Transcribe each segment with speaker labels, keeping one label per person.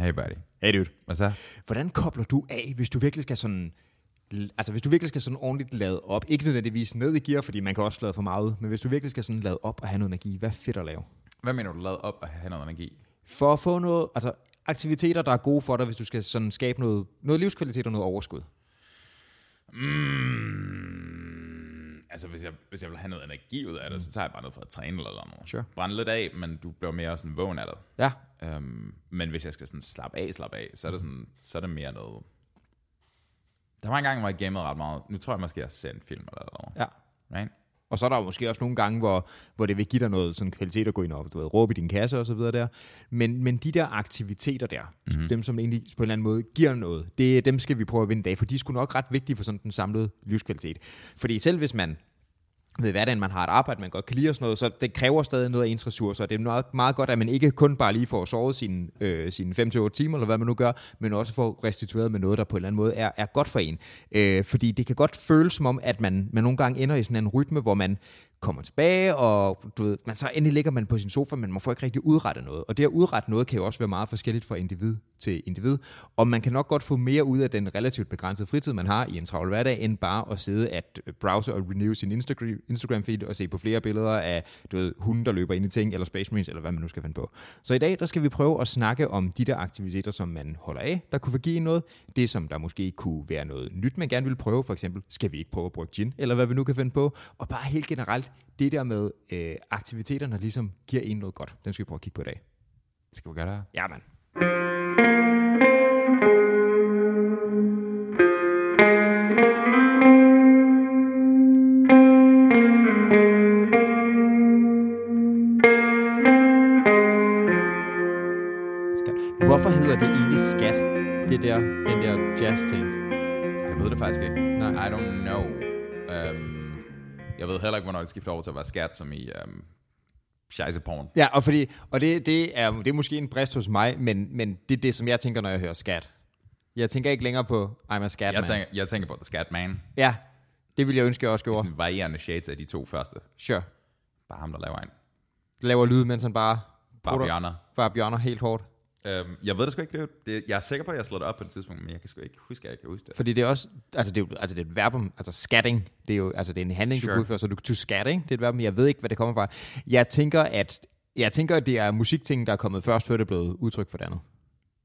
Speaker 1: Hey buddy.
Speaker 2: Hey dude.
Speaker 1: Hvad så?
Speaker 2: Hvordan kobler du af, hvis du virkelig skal sådan... Altså hvis du virkelig skal sådan ordentligt lade op, ikke nødvendigvis ned i gear, fordi man kan også lade for meget ud, men hvis du virkelig skal sådan lade op og have noget energi, hvad er fedt at lave?
Speaker 1: Hvad mener du, lad op og have noget energi?
Speaker 2: For at få noget, altså aktiviteter, der er gode for dig, hvis du skal sådan skabe noget, noget livskvalitet og noget overskud.
Speaker 1: Mm, altså, hvis jeg, hvis jeg vil have noget energi ud af det, så tager jeg bare noget for at træne eller noget.
Speaker 2: Sure.
Speaker 1: Brænde lidt af, men du bliver mere sådan vågen af det.
Speaker 2: Ja,
Speaker 1: Um, men hvis jeg skal sådan slappe af, slappe af, så er det, sådan, så er det mere noget... Der var en gang, hvor jeg gamede ret meget. Nu tror jeg måske, jeg har en film eller noget.
Speaker 2: ja.
Speaker 1: Right?
Speaker 2: Og så er der jo måske også nogle gange, hvor, hvor det vil give dig noget sådan kvalitet at gå ind og du ved, råbe i din kasse og så videre der. Men, men de der aktiviteter der, mm-hmm. dem som egentlig på en eller anden måde giver noget, det, dem skal vi prøve at vinde dag, for de er sgu nok ret vigtige for sådan den samlede livskvalitet. Fordi selv hvis man ved hverdagen, man har et arbejde, man godt kan lide og sådan noget, så det kræver stadig noget af ens ressourcer. Det er meget, meget godt, at man ikke kun bare lige får sovet sine, øh, sine 5-8 timer, eller hvad man nu gør, men også får restitueret med noget, der på en eller anden måde er, er godt for en. Øh, fordi det kan godt føles som om, at man, man nogle gange ender i sådan en rytme, hvor man kommer tilbage, og du ved, man så endelig ligger man på sin sofa, men man får ikke rigtig udrettet noget. Og det at udrette noget kan jo også være meget forskelligt fra individ til individ. Og man kan nok godt få mere ud af den relativt begrænsede fritid, man har i en travl hverdag, end bare at sidde at øh, browse og renew sin Instagram, Instagram feed og se på flere billeder af du ved, hunde, der løber ind i ting, eller Space Marines, eller hvad man nu skal finde på. Så i dag, der skal vi prøve at snakke om de der aktiviteter, som man holder af, der kunne give noget. Det, som der måske kunne være noget nyt, man gerne vil prøve, for eksempel, skal vi ikke prøve at bruge gin, eller hvad vi nu kan finde på. Og bare helt generelt, det der med øh, aktiviteterne, der ligesom giver en noget godt. Den skal vi prøve at kigge på i dag.
Speaker 1: Det skal vi gøre det
Speaker 2: Ja, mand. Skat. Hvorfor hedder det egentlig skat? Det der, den der jazz-ting.
Speaker 1: Jeg ved det faktisk ikke.
Speaker 2: Nej.
Speaker 1: I don't know. Um, jeg ved heller ikke, hvornår det skifter over til at være skat, som i um, scheisse-porn.
Speaker 2: Ja, og, fordi, og det, det, er, det er måske en brist hos mig, men, men det er det, som jeg tænker, når jeg hører skat. Jeg tænker ikke længere på I'm a scat
Speaker 1: Jeg
Speaker 2: man.
Speaker 1: tænker, jeg tænker på The Scat Man.
Speaker 2: Ja, det vil jeg ønske, jeg også gjorde.
Speaker 1: Sådan varierende shades af de to første.
Speaker 2: Sure.
Speaker 1: Bare ham, der laver en.
Speaker 2: Laver lyd, mens han bare...
Speaker 1: Bare bjørner.
Speaker 2: Bare bjørner helt hårdt.
Speaker 1: Um, jeg ved det sgu ikke. Det, er det, jeg er sikker på, at jeg slår det op på et tidspunkt, men jeg kan sgu ikke huske, at jeg kan huske det.
Speaker 2: Fordi det er også... Altså, det er, altså, det er et verbum. Altså, scatting. Det er jo altså, det er en handling, sure. du
Speaker 1: Sure.
Speaker 2: kan udføre. Så du to scatting, det er et verbum. Jeg ved ikke, hvad det kommer fra. Jeg tænker, at... Jeg tænker, at det er musikting, der er kommet først, før det er blevet udtryk for det andet.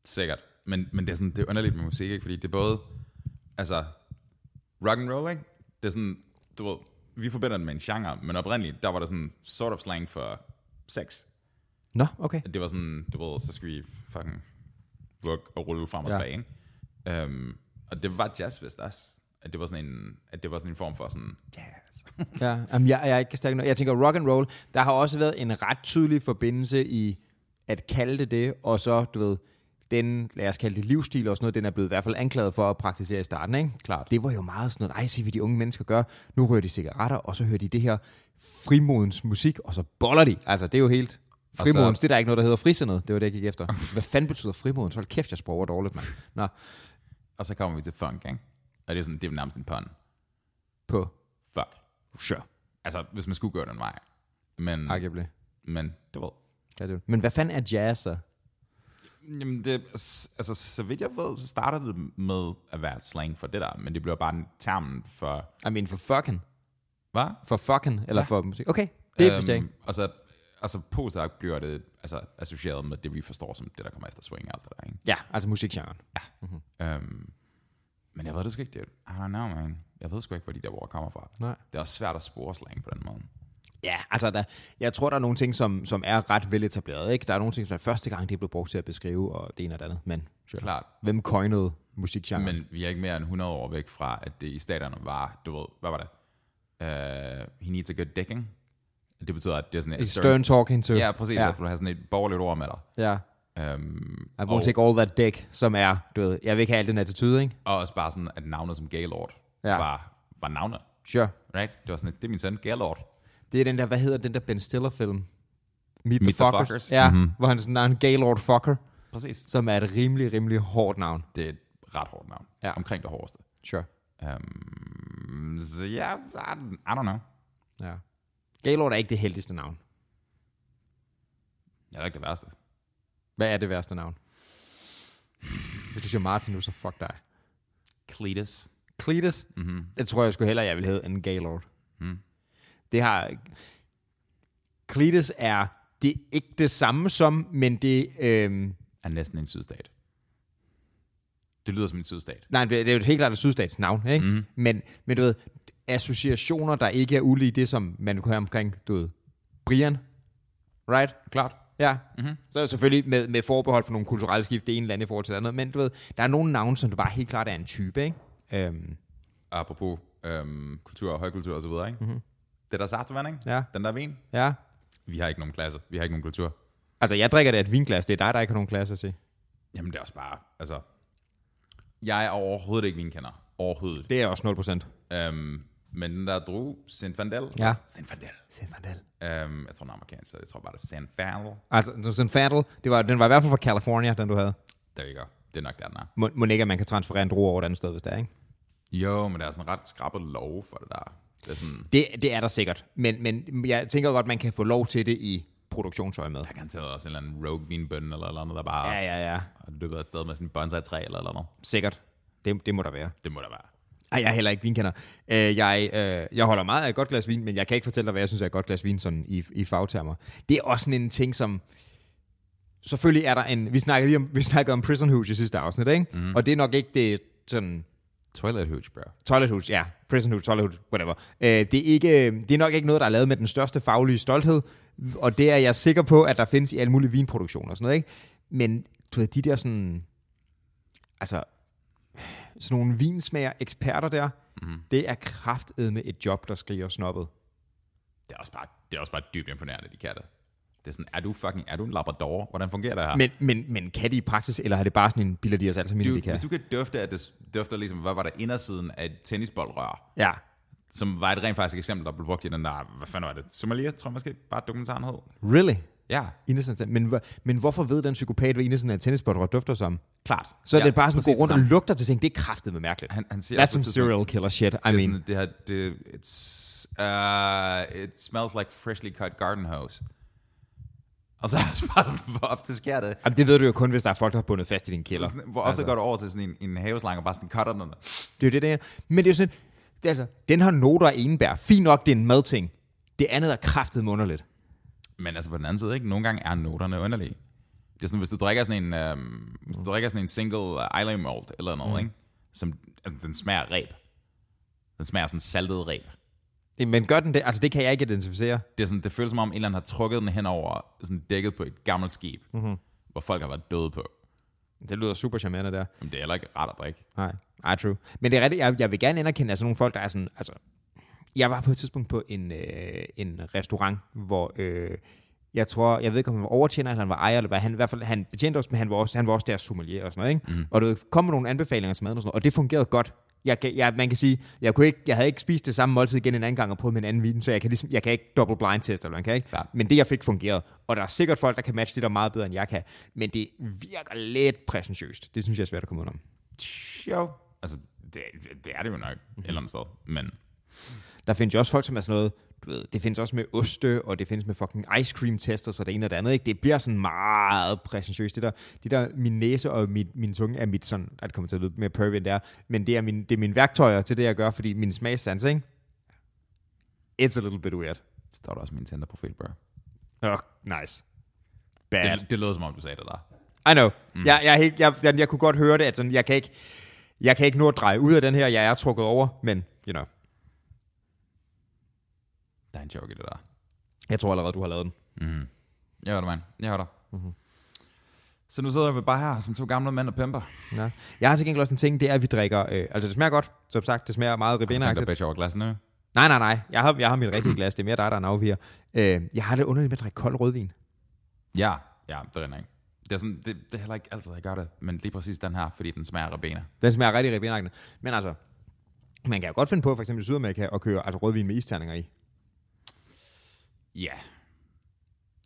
Speaker 1: Sikkert. Men, men det er sådan, det er underligt med musik, ikke? Fordi det er både, altså, rock and roll, ikke? Det er sådan, du ved, vi forbinder det med en genre, men oprindeligt, der var der sådan sort of slang for sex.
Speaker 2: Nå, okay.
Speaker 1: Det var sådan, du ved, så skal vi fucking vugge og rulle frem og
Speaker 2: Ja.
Speaker 1: tilbage, ikke? Um, og det var jazz vist også. At det var sådan en, at det var sådan en form for sådan jazz.
Speaker 2: Ja, jamen, jeg, jeg er ikke stærk nok. Jeg tænker, rock and roll, der har også været en ret tydelig forbindelse i at kalde det det, og så, du ved, den, lad os kalde det livsstil og sådan noget, den er blevet i hvert fald anklaget for at praktisere i starten, ikke?
Speaker 1: Klart.
Speaker 2: Det var jo meget sådan noget, ej, se hvad de unge mennesker gør, nu rører de cigaretter, og så hører de det her frimodens musik, og så boller de. Altså, det er jo helt Frimodens, det er der ikke noget, der hedder frisindet, det var det, jeg gik efter. Hvad fanden betyder frimodens? Hold kæft, jeg sprog dårligt, mand. Nå,
Speaker 1: Og så kommer vi til funk, ikke? Og det er sådan, det er nærmest en pun.
Speaker 2: på,
Speaker 1: Fuck.
Speaker 2: sure,
Speaker 1: Altså, hvis man skulle gøre den vej. Men,
Speaker 2: arguably.
Speaker 1: men det ved,
Speaker 2: Kan du- Men hvad fanden er jazz så?
Speaker 1: Jamen, det, altså, så vidt jeg ved, så starter det med at være slang for det der, men det bliver bare en term for,
Speaker 2: I mean, for fucking.
Speaker 1: hvad?
Speaker 2: For fucking, eller ja. for musik. Okay, det er øhm, ikke.
Speaker 1: Og så, altså, på så bliver det altså, associeret med det, vi forstår som det, der kommer efter swing og alt det der, ikke?
Speaker 2: Ja, altså musikgenren.
Speaker 1: Um, men jeg ved det sgu ikke, det I don't know, man. Jeg ved sgu ikke, hvor de der ord kommer fra.
Speaker 2: Nej.
Speaker 1: Det er også svært at spore slang på den måde.
Speaker 2: Ja, altså der, jeg tror, der er nogle ting, som, som er ret veletableret. Ikke? Der er nogle ting, som er første gang, det blev brugt til at beskrive, og det ene og det andet. Men sure.
Speaker 1: Klart.
Speaker 2: hvem coinede musikgenren?
Speaker 1: Men vi er ikke mere end 100 år væk fra, at det i staterne var, du ved, hvad var det? Uh, he needs a good dicking. Det betyder, at det er sådan et
Speaker 2: Stern talking to.
Speaker 1: Ja, præcis.
Speaker 2: Ja.
Speaker 1: At du har sådan et borgerligt ord med dig.
Speaker 2: ja.
Speaker 1: Um,
Speaker 2: I won't
Speaker 1: og,
Speaker 2: take all that dick, som er, du ved, jeg vil ikke have al den attitude, ikke?
Speaker 1: og også bare sådan, at navnet som Gaylord
Speaker 2: Ja.
Speaker 1: var, var navnet.
Speaker 2: Sure.
Speaker 1: Right? Det var sådan, et, det er min søn, Gaylord.
Speaker 2: Det er den der, hvad hedder den der Ben Stiller-film? Meet,
Speaker 1: Meet
Speaker 2: the,
Speaker 1: the
Speaker 2: Fuckers.
Speaker 1: Fuckers.
Speaker 2: Ja,
Speaker 1: Mhm.
Speaker 2: mm-hmm. hvor han sådan er en Gaylord Fucker,
Speaker 1: Præcis.
Speaker 2: som er et rimelig, rimelig hårdt navn.
Speaker 1: Det er et ret hårdt navn.
Speaker 2: Ja.
Speaker 1: Omkring det hårdeste.
Speaker 2: Sure.
Speaker 1: Um, så ja, I don't know.
Speaker 2: Ja. Gaylord er ikke det heldigste navn.
Speaker 1: Jeg er ikke det værste.
Speaker 2: Hvad er det værste navn? Hvis du siger Martin nu, så fuck dig.
Speaker 1: Cletus.
Speaker 2: Cletus?
Speaker 1: Mm-hmm.
Speaker 2: Det tror jeg sgu hellere, jeg vil hedde end Gaylord.
Speaker 1: Mm.
Speaker 2: Det har... Cletus er det er ikke det samme som, men det... Øhm,
Speaker 1: Er næsten en sydstat. Det lyder som en sydstat.
Speaker 2: nej, det er jo helt klart et sydstats navn, ikke?
Speaker 1: Mm.
Speaker 2: Men, men du ved, associationer, der ikke er ulige det, som man kunne have omkring, du ved, Brian, right?
Speaker 1: Klart.
Speaker 2: Ja,
Speaker 1: Mm-hmm.
Speaker 2: så er det selvfølgelig med, med forbehold for nogle kulturelle skift, det ene land i forhold til det andet, men du ved, der er nogle navne, som du bare helt klart er en type, ikke? Øhm,
Speaker 1: Apropos øhm, kultur og højkultur og så videre, ikke? Mm-hmm. Det der saftevand, ikke?
Speaker 2: ja,
Speaker 1: Den der vin.
Speaker 2: ja.
Speaker 1: Vi har ikke nogen klasse. Vi har ikke nogen kultur.
Speaker 2: Altså, jeg drikker det af et vinglas, det er dig, der ikke har nogen klasse at se.
Speaker 1: Jamen, det er også bare, altså... Jeg er overhovedet ikke vinkender. Overhovedet.
Speaker 2: Det er også 0%.
Speaker 1: Øhm, men den der drue, Zinfandel.
Speaker 2: Ja.
Speaker 1: Zinfandel.
Speaker 2: Zinfandel.
Speaker 1: Øhm, jeg tror, den er amerikansk, så jeg tror bare, det er Zinfandel.
Speaker 2: Altså, Zinfandel, det var, den var i hvert fald fra California, den du havde.
Speaker 1: There you go. Det er nok der, den er.
Speaker 2: Må, må ikke, at man kan transferere en druer over et andet sted, hvis det er, ikke?
Speaker 1: Jo, men der er sådan en ret skrappet lov for det der. Det er sådan,
Speaker 2: Det, det er der sikkert, men, men jeg tænker godt, man kan få lov til det i produktionsøje med.
Speaker 1: der kan tage også en eller anden rogue vinbøn eller eller andet, der bare
Speaker 2: Ja, ja, ja.
Speaker 1: har løbet afsted med sådan en bonsai-træ eller eller andet.
Speaker 2: Sikkert. Det, det må der være.
Speaker 1: Det må der være.
Speaker 2: Ej, jeg er heller ikke vinkender. Øh, jeg, øh, jeg holder meget af et godt glas vin, men jeg kan ikke fortælle dig, hvad jeg synes er et godt glas vin sådan i, i fagtermer. Det er også sådan en ting, som... Selvfølgelig er der en... Vi snakkede, lige om, vi snakkede om Prison Hooch i sidste afsnit, ikke? Mm. Og det er nok ikke det sådan...
Speaker 1: Toilet hooch, bro.
Speaker 2: Toilet Hooch, ja. Prison Hooch, Toilet Hooch, whatever. Øh, det, er ikke, det er nok ikke noget, der er lavet med den største faglige stolthed, og det er jeg sikker på, at der findes i alle mulige vinproduktioner og sådan noget, ikke? Men du ved, de der sådan... Altså, sådan nogle vinsmager eksperter der,
Speaker 1: Mm.
Speaker 2: det er kraftet med et job, der skriger snobbet.
Speaker 1: Det er også bare, det er også bare dybt imponerende, de kan det. Det er sådan, er du fucking, er du en labrador? Hvordan fungerer det her?
Speaker 2: Men, men, men kan de i praksis, eller har det bare sådan en billeder, de os de kan?
Speaker 1: hvis du kan dufte, at det dufter ligesom, hvad var der indersiden af et tennisboldrør,
Speaker 2: Ja.
Speaker 1: som var et rent faktisk eksempel, der blev brugt i den der, hvad fanden var det, Somalia, tror jeg måske, bare dokumentaren hed.
Speaker 2: Really?
Speaker 1: Ja,
Speaker 2: Innocent, men, men hvorfor ved den psykopat, hvad Innocent er en tennisbold dufter som?
Speaker 1: klart.
Speaker 2: Så er
Speaker 1: ja,
Speaker 2: det bare sådan,
Speaker 1: præcis
Speaker 2: gå rundt og lugter til ting. Det er kraftet med mærkeligt.
Speaker 1: Han, han siger
Speaker 2: That's some serial killer shit. I
Speaker 1: det
Speaker 2: mean,
Speaker 1: sådan, det her, det, it's, uh, it smells like freshly cut garden hose. Og så er det bare sådan, hvor ofte sker det?
Speaker 2: jamen, det ved du jo kun, hvis der er folk, der har bundet fast i din kælder.
Speaker 1: Hvor ofte altså. går du over til sådan en, en haveslange og bare sådan cutter den?
Speaker 2: Det er jo det, det er. Men det er jo sådan, det er altså, den har noter af enbær. Fint nok, det er en madting. Det andet er kraftet underligt.
Speaker 1: Men altså på den anden side, ikke? Nogle gange er noterne underlige. Det er sådan, hvis du drikker sådan en, øhm, hvis du drikker sådan en single Islay malt eller noget, mm. ikke? Som, altså, den smager ræb. Den smager sådan saltet ræb.
Speaker 2: Men gør den det? Altså, det kan jeg ikke identificere.
Speaker 1: Det, er sådan, det føles som om, en eller anden har trukket den hen over sådan dækket på et gammelt skib, mm-hmm. hvor folk har været døde på.
Speaker 2: Det lyder super charmerende der.
Speaker 1: Men det er heller ikke rart at drikke.
Speaker 2: Nej, ej, true. Men det er rigtigt, jeg, jeg vil gerne anerkende, altså nogle folk, der er sådan, altså, jeg var på et tidspunkt på en, øh, en restaurant, hvor øh, jeg tror, jeg ved ikke, om han var overtjener, eller han var ejer, eller hvad, han, i hvert fald, han betjente os, men han var også, han var også deres sommelier og sådan noget, ikke? Mm. Og der kom med nogle anbefalinger til maden og sådan noget, og det fungerede godt. Jeg, jeg, man kan sige, jeg, kunne ikke, jeg havde ikke spist det samme måltid igen en anden gang og prøvet med en anden vin, så jeg kan, ligesom, jeg kan ikke double blind test, eller man kan ikke.
Speaker 1: Klart.
Speaker 2: Men det, jeg fik, fungerede. Og der er sikkert folk, der kan matche det der meget bedre, end jeg kan. Men det virker lidt præsentøst. Det synes jeg er svært at komme ud om.
Speaker 1: Jo. Altså, det, det er det jo nok et eller andet sted. Men
Speaker 2: Der findes jo også folk, som er sådan noget, du ved, det findes også med oste, og det findes med fucking ice cream tester, så det ene og det andet, ikke? Det bliver sådan meget præsentøst. Det der, det der, min næse og min, min tunge er mit sådan, at det kommer til at lyde mere pervy end det er, men det er, min, det er mine værktøjer til det, jeg gør, fordi min smagssans, ikke? It's a little bit weird.
Speaker 1: står der også min Tinder-profil, bro.
Speaker 2: Oh, nice. Bad.
Speaker 1: Det, det lød som om, du sagde det der.
Speaker 2: I know. Mm. Jeg, jeg, helt- jeg, jeg, jeg kunne godt høre det, at sådan, jeg kan ikke, jeg kan ikke nå at dreje ud af den her, jeg er trukket over, men, you know,
Speaker 1: Der er en joke i det der.
Speaker 2: jeg tror allerede, du har lavet den.
Speaker 1: Mm. Jeg hører dig, mand. Jeg hører dig. Mm-hmm. Så nu sidder vi bare her som to gamle mænd og pimper.
Speaker 2: Ja. Jeg har til gengæld også en ting, det er, at vi drikker, øh, altså det smager godt, som sagt, det smager meget
Speaker 1: Jeg tænker
Speaker 2: ribena
Speaker 1: bitch over glas nu.
Speaker 2: Nej, nej, nej, jeg har, jeg har mit rigtige glas, det er mere dig, der er en afviger. Øh, jeg har det underligt med at drikke kold rødvin.
Speaker 1: Ja, ja, det er ikke. Det er, sådan, det, det er heller ikke altid, jeg gør det, men lige præcis den her, fordi den smager ribena.
Speaker 2: Den smager rigtig ribena Men altså, man kan jo godt finde på, for eksempel i Sydamerika, at køre altså rødvin med isterninger i.
Speaker 1: Ja,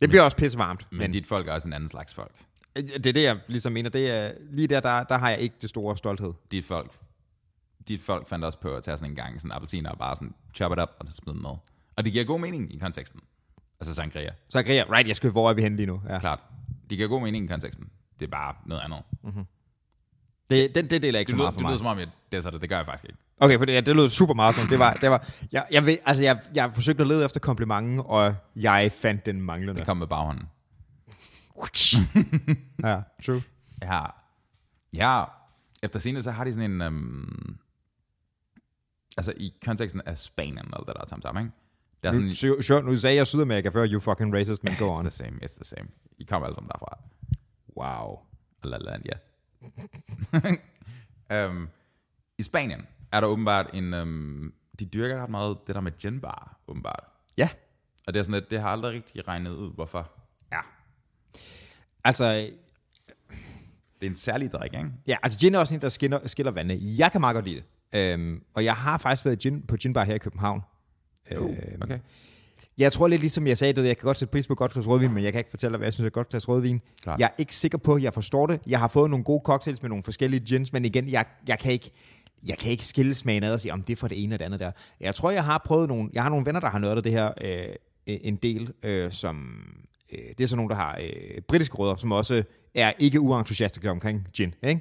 Speaker 2: Det bliver også pisse varmt.
Speaker 1: men,
Speaker 2: Men,
Speaker 1: men dit folk er også en anden slags folk.
Speaker 2: det er det, jeg ligesom mener. Det er, lige der, der, der har jeg ikke det store stolthed.
Speaker 1: Dit folk, dit folk fandt også på at tage sådan en gang sådan appelsiner og bare sådan chop it up og smide den med. Og det giver god mening i konteksten. Altså sangria,
Speaker 2: Så Agria, right, jeg skal, hvor er vi henne lige nu? Ja.
Speaker 1: klart. Det giver god mening i konteksten. Det er bare noget andet.
Speaker 2: Det, den, det deler ikke
Speaker 1: Det
Speaker 2: så meget for
Speaker 1: det
Speaker 2: mig.
Speaker 1: lyder som om, jeg det er det. Det gør jeg faktisk ikke.
Speaker 2: Okay, for det, ja, det lød super meget sådan. Det var, det var, jeg, jeg, ved, altså jeg, jeg forsøgte at lede efter komplimenten, og jeg fandt den manglende.
Speaker 1: Det kom med baghånden.
Speaker 2: ja, true.
Speaker 1: Ja. Ja. Efter scene, så har de sådan en... Um, altså i konteksten af Spanien og alt det der sammen, ikke? Det er sådan...
Speaker 2: Sure, sure, nu sagde jeg Sydamerika før, you fucking racist, men go
Speaker 1: It's
Speaker 2: on.
Speaker 1: the same, it's the same. I kommer alle sammen derfra.
Speaker 2: Wow.
Speaker 1: La land, ja. Um, I Spanien er der åbenbart en... Um, de dyrker ret meget det der med ginbar, åbenbart.
Speaker 2: Ja,
Speaker 1: Og det er sådan lidt, det har aldrig rigtig regnet ud, hvorfor. Ja.
Speaker 2: altså,
Speaker 1: Det er en særlig drik, ikke?
Speaker 2: ja, altså gin er også en, der skiller, skiller vandene. Jeg kan meget godt lide det. Øhm, og jeg har faktisk været gin, på ginbar her i København.
Speaker 1: Uh,
Speaker 2: Øhm,
Speaker 1: okay.
Speaker 2: Jeg tror lidt ligesom jeg sagde, at jeg kan godt sætte pris på godt glas rødvin, men jeg kan ikke fortælle dig, hvad jeg synes er godt glas rødvin.
Speaker 1: Klart.
Speaker 2: Jeg er ikke sikker på, at jeg forstår det. Jeg har fået nogle gode cocktails med nogle forskellige gins, men igen, jeg, jeg kan ikke jeg kan ikke skille smagen ad og sige, om det er for det ene og det andet der. Jeg tror, jeg har prøvet nogle, jeg har nogle venner, der har nørdet det her øh, en del, øh, som, øh, det er sådan nogle, der har øh, britiske rødder, som også er ikke uentusiastiske omkring gin, ikke?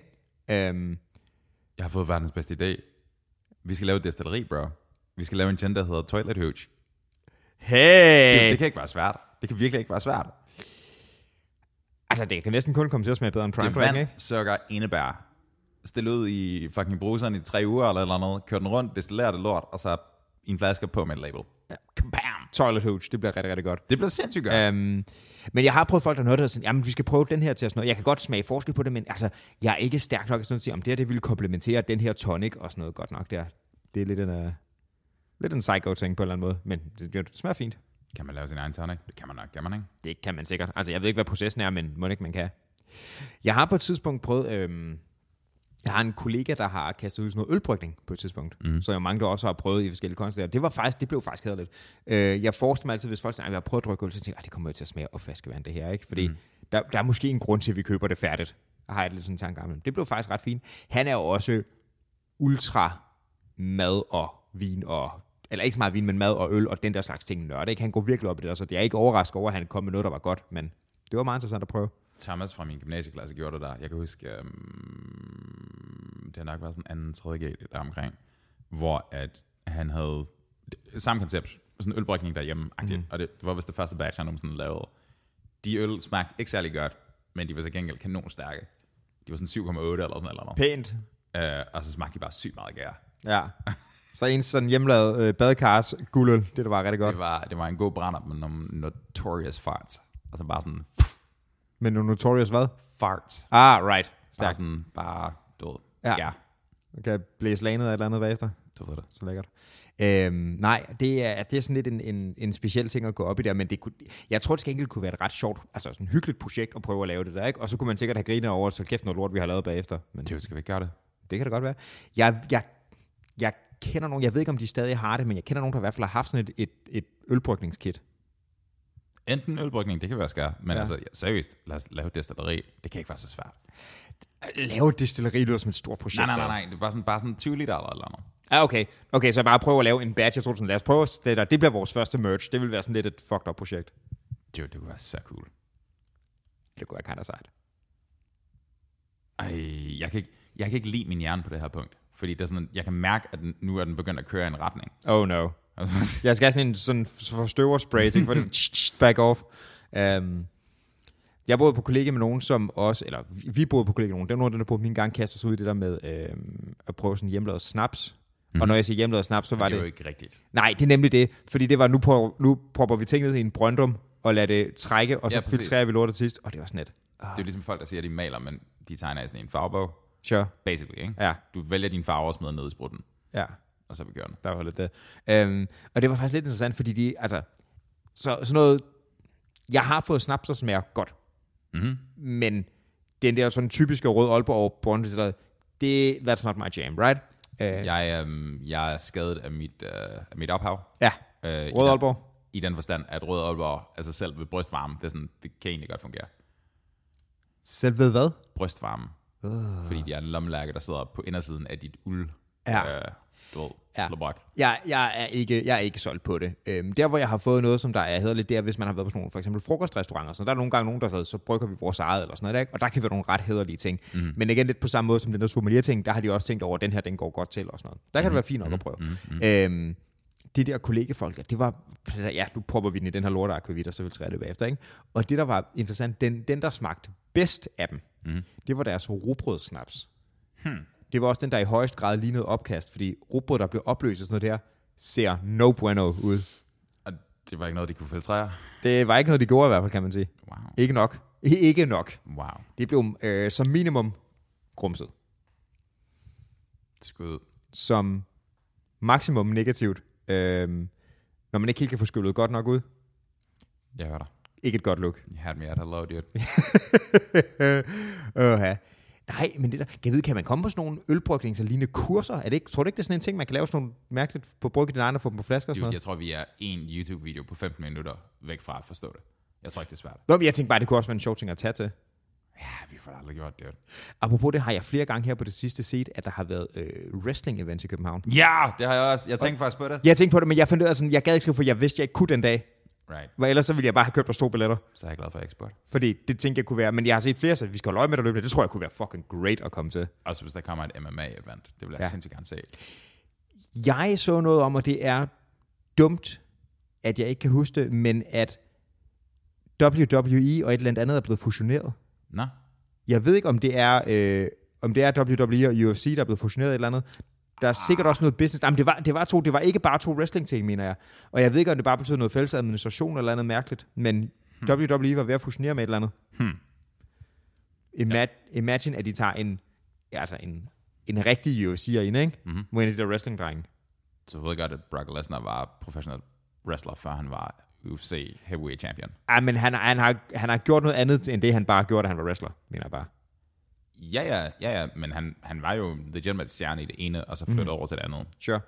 Speaker 2: Øhm,
Speaker 1: Jeg har fået verdens bedste idé. Vi skal lave et destilleri, bro. Vi skal lave en gin, der hedder Toilet Hooch.
Speaker 2: Hey!
Speaker 1: Det, det kan ikke være svært. Det kan virkelig ikke være svært.
Speaker 2: Altså, det kan næsten kun komme til at smage bedre end Prime
Speaker 1: er
Speaker 2: Break, ikke?
Speaker 1: sukker, indebær. Stillet ud i fucking bruseren i tre uger eller eller andet. Kør den rundt, destillerer det lort, og så i en flaske på med et label. Ja. Bam!
Speaker 2: Toilet Hooch, det bliver rigtig, rigtig godt.
Speaker 1: Det bliver sindssygt godt.
Speaker 2: Um, men jeg har prøvet folk, der det og sådan, jamen vi skal prøve den her til at sådan noget. Jeg kan godt smage forskel på det, men altså, jeg er ikke stærk nok at sådan at sige, om det her det ville komplementere den her tonic og sådan noget godt nok der. Det er lidt en, uh, lidt en psycho-ting på en eller anden måde, men det, det smager fint.
Speaker 1: Kan man lave sin egen tonic? Det kan man nok, kan man ikke?
Speaker 2: Det kan man sikkert. Altså, jeg ved ikke, hvad processen er, men må ikke, man kan. Jeg har på et tidspunkt prøvet... Øhm, jeg har en kollega, der har kastet ud sådan noget ølbrygning på et tidspunkt. Mm. Så jo mange, der også har prøvet i forskellige konster. Det var faktisk, det blev faktisk hederligt. Øh, jeg forestiller mig altid, hvis folk siger, at jeg har prøvet at drikke øl, så tænker jeg, "Ej, det kommer jo til at smage opvaskevand, det her. ikke? Fordi mm. der, der, er måske en grund til, at vi køber det færdigt. Jeg har jeg lidt sådan en tanke om. Det blev faktisk ret fint. Han er jo også ultra mad og vin og eller ikke så meget vin, men mad og øl og den der slags ting nørde. Ikke? Han går virkelig op i det så jeg er ikke overrasket over, at han kom med noget, der var godt, men det var meget interessant at prøve.
Speaker 1: Thomas fra min gymnasieklasse gjorde det der. Jeg kan huske, um, det har nok været sådan anden, tredje G der omkring, hvor at han havde det- samme koncept, sådan en ølbrygning derhjemme, mm. og det var vist det første batch, han nogensinde lavede. De øl smagte ikke særlig godt, men de var så gengæld kanon stærke. De var sådan 7,8 eller sådan eller
Speaker 2: Pænt.
Speaker 1: noget. Uh, og så smagte de bare sygt meget gær.
Speaker 2: Ja. Så en sådan hjemmelavet øh, badekars guldøl, det der var rigtig godt.
Speaker 1: Det var, det var en god brænder med nogle notorious farts. Altså bare sådan
Speaker 2: Men nu Notorious hvad?
Speaker 1: farts.
Speaker 2: Ah, right.
Speaker 1: Bare
Speaker 2: Stærkt.
Speaker 1: sådan, bare, du ved,
Speaker 2: Ja.
Speaker 1: gær.
Speaker 2: Du kan blæse lanet af et eller andet bagefter.
Speaker 1: Du ved det.
Speaker 2: Så lækkert. Øhm, nej, det er, det er sådan lidt en, en, en speciel ting at gå op i der, men det kunne, jeg tror, det skal enkelt kunne være et ret sjovt, altså sådan et hyggeligt projekt at prøve at lave det der, ikke? Og så kunne man sikkert have grinet over, så kæft noget lort, vi har lavet bagefter. Men
Speaker 1: Det skal vi ikke gøre det.
Speaker 2: det kan det godt være. Jeg, jeg, jeg kender nogen, jeg ved ikke, om de stadig har det, men jeg kender nogen, der i hvert fald har haft sådan et, et, et ølbrygningskit.
Speaker 1: Enten ølbrygning, det kan være skær, men
Speaker 2: Ja.
Speaker 1: ja. altså, ja, seriøst, lad os lave destilleri. Det kan ikke være så svært.
Speaker 2: Lave destilleri lyder som et stort projekt.
Speaker 1: Nej, nej, nej, nej. Det er bare sådan, bare sådan 20 liter eller eller andet.
Speaker 2: Ah, okay. Okay, så bare prøve at lave en batch. Jeg tror sådan, lad os prøve det der. Det bliver vores første merch. Det vil være sådan lidt et fucked up projekt.
Speaker 1: Dude, det kunne være så cool.
Speaker 2: Det kunne være kind of sejt.
Speaker 1: Ej, jeg kan, ikke, jeg kan ikke lide min hjerne på det her punkt. Fordi det er sådan, jeg kan mærke, at den, nu er den begyndt at køre i en retning.
Speaker 2: Oh no. Jeg skal have sådan en sådan forstøverspray, ting, for det sådan, back off. Um, jeg boede på kollega med nogen, som også, eller vi- boede på kollega med nogen, det var nogen, der på min gang kastede sig ud i det der med øhm, at prøve sådan hjemmelavet snaps. Mm. Og når jeg siger hjemmelavet snaps, så var
Speaker 1: det
Speaker 2: det...
Speaker 1: er jo ikke rigtigt.
Speaker 2: Nej, det er nemlig det, fordi det var, nu, prøver, nu propper vi ting ned i en brøndum, og lader det trække, og så
Speaker 1: Ja, præcis.
Speaker 2: filtrerer vi lortet sidst, og det var sådan et.
Speaker 1: Det er jo ligesom folk, der siger, at de maler, men de tegner i sådan en farvebog.
Speaker 2: Sure.
Speaker 1: Basically, ikke?
Speaker 2: Ja,
Speaker 1: Du vælger din farve og smider ned i sprutten,
Speaker 2: ja.
Speaker 1: og så den.
Speaker 2: der var lidt det. Øhm, og det var faktisk lidt interessant, fordi de, altså, så, sådan noget, jeg har fået snaps, der smager godt,
Speaker 1: Mm-hmm.
Speaker 2: men den der sådan typiske rød Aalborg Brøndby, det, that's not my jam, right? Ja.
Speaker 1: Jeg, øhm, jeg er skadet af mit, øh, af mit ophav.
Speaker 2: ja,
Speaker 1: Øh, i
Speaker 2: rød
Speaker 1: den-
Speaker 2: Aalborg.
Speaker 1: I den forstand, at rød Aalborg, altså selv ved brystvarme, det, er sådan, det kan egentlig godt fungere.
Speaker 2: Selv ved hvad?
Speaker 1: Brystvarme. Uh. Fordi de er en lommelærke, der sidder på indersiden af dit uld.
Speaker 2: Ja.
Speaker 1: Øh, du ved,
Speaker 2: Ja.
Speaker 1: ja.
Speaker 2: Jeg, jeg, er ikke, jeg er ikke solgt på det. Øhm, der, hvor jeg har fået noget, som der er hederligt, det er, hvis man har været på sådan nogle, for eksempel frokostrestauranter. Så der er nogle gange nogen, der siger, så brygger vi vores eget, eller sådan noget, ikke? og der kan være nogle ret hederlige ting. Mm. Men igen, lidt på samme måde som den der sommelier-ting, der har de også tænkt over, at den her, den går godt til, og sådan noget. Der kan det være fint nok at prøve. Mm. Øhm, de der kollegefolk, der, det var, ja, nu prøver vi den i den her lorte akvavit, og så vil træde det bagefter, ikke? Og det, der var interessant, den, den der smagte bedst af dem, mm. det var deres robrødssnaps. Hmm. Det var også den, der i højest grad lignede opkast, fordi rugbrød, der blev opløst og sådan noget der, ser no bueno ud.
Speaker 1: Og det var ikke noget, de kunne filtrere.
Speaker 2: Det var ikke noget, de gjorde i hvert fald, kan man sige.
Speaker 1: Wow.
Speaker 2: Ikke nok. Ikke nok.
Speaker 1: Wow.
Speaker 2: Det blev øh, som minimum grumset.
Speaker 1: Skud.
Speaker 2: Som maksimum negativt. Øh, når man ikke helt kan få skyllet godt nok ud.
Speaker 1: Jeg hører dig.
Speaker 2: Ikke et godt look.
Speaker 1: You had me at hello, dude.
Speaker 2: uh, Nej, men det der, kan, jeg vide, kan man komme på sådan nogle ølbrygningser lignende kurser? Er det ikke, tror du ikke, det er sådan en ting, man kan lave sådan nogle mærkeligt på brygge din egen og få dem på flasker og sådan noget?
Speaker 1: jeg tror, vi er en YouTube-video på 15 minutter væk fra at forstå det. Jeg tror ikke, det er svært.
Speaker 2: Nå, men jeg tænkte bare, det kunne også være en sjov ting at tage til.
Speaker 1: Ja, vi får aldrig gjort det.
Speaker 2: Apropos det, har jeg flere gange her på det sidste set, at der har været øh, wrestling-events i København.
Speaker 1: Ja, det har jeg også. Jeg tænkte faktisk på det.
Speaker 2: Jeg tænkte på det, men jeg fandt ud af, sådan, jeg gad ikke skrive, for jeg vidste, jeg ikke kunne den dag.
Speaker 1: Right.
Speaker 2: For ellers så ville jeg bare have købt os to billetter.
Speaker 1: Så er jeg glad for eksport.
Speaker 2: Fordi det tænkte jeg kunne være, men jeg har set flere, så vi skal holde øje med det løbende. Det tror jeg kunne være fucking great at komme til.
Speaker 1: Også hvis der kommer et MMA-event. Det vil jeg
Speaker 2: Ja.
Speaker 1: ja. sindssygt gerne se.
Speaker 2: Jeg så noget om, og det er dumt, at jeg ikke kan huske det, men at WWE og et eller andet er blevet fusioneret.
Speaker 1: Nå,
Speaker 2: Jeg ved ikke, om det er, øh, om det er WWE og UFC, der er blevet fusioneret et eller andet. Der er sikkert også noget business. Jamen, det var, det var, to, det var ikke bare to wrestling-ting, mener jeg. Og jeg ved ikke, om det bare betyder noget fælles administration eller andet mærkeligt. Men hmm. WWE var ved at fusionere med et eller andet.
Speaker 1: Hmm.
Speaker 2: Ima- imagine, at de tager en, ja, altså en, en rigtig UFC'er ind, ikke?
Speaker 1: Mhm.
Speaker 2: Mod en af de der wrestling-drenge.
Speaker 1: så ved godt, at Brock Lesnar var professionel wrestler, før han var UFC heavyweight champion.
Speaker 2: Ej, men han, han, har, han har gjort noget andet, end det han bare gjorde, da han var wrestler, mener jeg bare.
Speaker 1: Ja, ja, ja, ja, men han, han var jo legitimate stjerne i det ene, og så flyttede mm. over til det andet.
Speaker 2: Sure.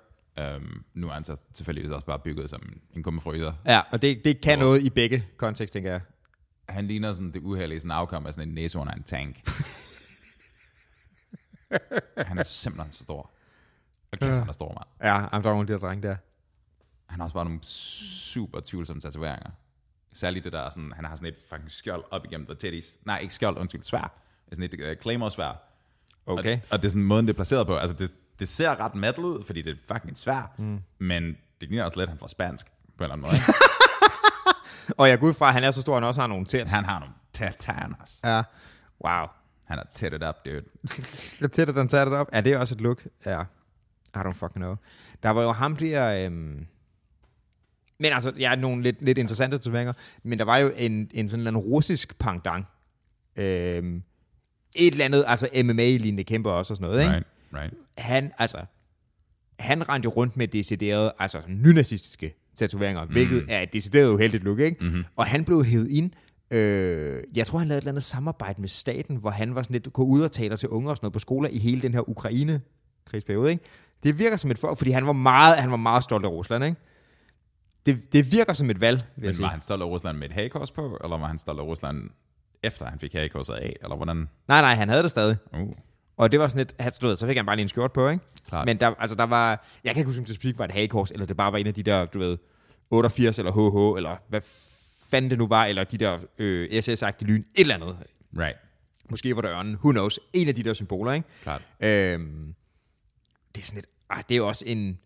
Speaker 1: Um, nu er han så selvfølgelig også bare bygget som en- gummifryser.
Speaker 2: Ja, og det, det kan noget i begge kontekst, tænker jeg.
Speaker 1: Han ligner sådan det uheldige sådan afkom af sådan en næse under en tank. han er simpelthen så stor. Og kæft, han er stor, mand.
Speaker 2: Ja, jamen, der er nogle af de der drenge der.
Speaker 1: Han har også bare nogle super tvivlsomme tatoveringer. Særligt det der, sådan, han har sådan et fucking skjold op igennem the titties. Nej, ikke skjold, undskyld, svær. Sådan et uh, claymore-svær.
Speaker 2: Okay.
Speaker 1: Og, og det er sådan måden, det er placeret på. Altså, det, det ser ret metal ud, fordi det er fucking svær. Mm. Men det ligner også lidt, at han får spansk på en eller anden måde.
Speaker 2: Og jeg går ud fra, at han er så stor, at han også har nogle tæt.
Speaker 1: han har nogle tatanas.
Speaker 2: Ja. Wow.
Speaker 1: Han er tættet up, dude.
Speaker 2: Det er tæt, at den det op. Ja, det er også et look. Ja. I don't fucking know. Der var jo ham der... Øhm... Men altså, ja, nogle lidt, lidt interessante tatoveringer. Men der var jo en, en sådan en russisk pangdang. Øhm... Et eller andet, altså MMA-lignende kæmper også og sådan noget, ikke?
Speaker 1: Right, right.
Speaker 2: han, altså, han rendte rundt med deciderede, altså nynazistiske tatoveringer, mm. hvilket er et decideret uheldigt look, ikke? Mm-hmm. Og han blev hævet ind, øh, jeg tror, han lavede et eller andet samarbejde med staten, hvor han var sådan lidt, gå ud og tale til unge og sådan noget på skoler i hele den her Ukraine krigsperiode, ikke? Det virker som et folk, fordi han var meget, han var meget stolt af Rusland, ikke? Det, det virker som et valg, vil jeg
Speaker 1: Men
Speaker 2: sige.
Speaker 1: var han stolt af Rusland med et hagekors på, eller var han stolt af Rusland efter han fik hagekorset af, eller hvordan?
Speaker 2: Nej, nej, han havde det stadig.
Speaker 1: Uh,
Speaker 2: Og det var sådan lidt, han stod, så fik han bare lige en skjort på, ikke?
Speaker 1: Klart.
Speaker 2: Men der, altså, der var, jeg kan ikke huske, om det specifikt var et hagekors, eller det bare var en af de der, du ved, 88 eller HH, eller hvad fanden det nu var, eller de der øh, SS-agtige lyn, et eller andet.
Speaker 1: right,
Speaker 2: Måske var det ørnen, who knows, en af de der symboler, ikke?
Speaker 1: klart.
Speaker 2: Øhm, det er sådan et, ah, det er også en,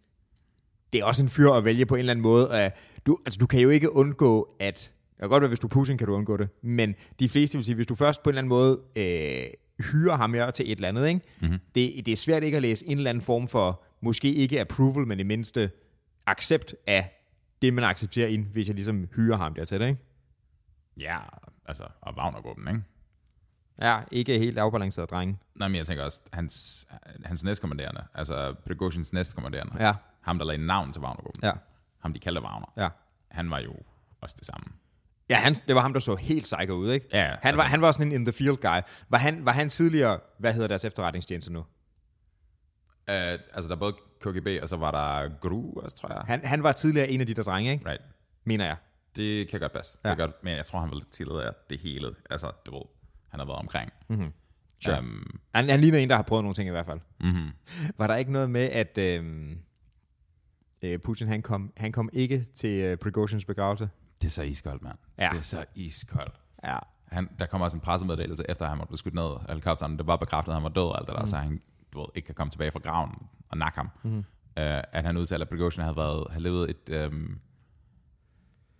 Speaker 2: det er også en fyr at vælge på en eller anden måde. Uh, du, altså, du kan jo ikke undgå, at, det kan godt være, hvis du er Putin, kan du undgå det, men de fleste vil sige, hvis du først på en eller anden måde øh, hyrer ham her til et eller andet, ikke? Mm-hmm. Det, det er svært ikke at læse en eller anden form for, måske ikke approval, men i mindste accept af det, man accepterer ind, hvis jeg ligesom hyrer ham dertil, ikke?
Speaker 1: Ja, altså, og Wagner-gruppen, ikke?
Speaker 2: Ja, ikke helt afbalanceret drenge.
Speaker 1: Nej, men jeg tænker også, hans, hans næstkommanderende, altså Prigozhins næstkommanderende,
Speaker 2: Ja,
Speaker 1: ham, der lagde navn til Wagner-gruppen,
Speaker 2: ja,
Speaker 1: ham, de kaldte Wagner,
Speaker 2: ja.
Speaker 1: han var jo også det samme.
Speaker 2: Ja, han, det var ham, der så helt psycho ud, ikke?
Speaker 1: Ja,
Speaker 2: han,
Speaker 1: altså-
Speaker 2: var, han var sådan en in the field guy. Var han, var han tidligere, hvad hedder deres efterretningstjeneste nu?
Speaker 1: Uh, altså, der er både KGB, og så var der GRU også, tror jeg.
Speaker 2: Han, han var tidligere en af de der drenge, ikke?
Speaker 1: Right.
Speaker 2: Mener jeg.
Speaker 1: Det kan godt passe.
Speaker 2: Ja.
Speaker 1: Det godt, men jeg tror, han var lidt til af det hele. Altså, du ved, han har været omkring.
Speaker 2: Mhm. Sure.
Speaker 1: Um,
Speaker 2: Han, han ligner en, der har prøvet nogle ting i hvert fald.
Speaker 1: mm-hmm.
Speaker 2: Var der ikke noget med, at... Øhm, øh, Putin han kom, han kom ikke til øh, Prigozhins begravelse.
Speaker 1: Det er så iskoldt, mand.
Speaker 2: Ja.
Speaker 1: Det er så iskoldt.
Speaker 2: Ja.
Speaker 1: Han, der kommer også en pressemeddelelse, efter at han var blevet skudt ned af helikopteren. Det var bekræftet, at han var død og alt det der, mm. så han du ved, ikke kan komme tilbage fra graven og nakke ham. Mm. Uh, at han udtalte, at Prigozhin havde, været, havde levet et... Um,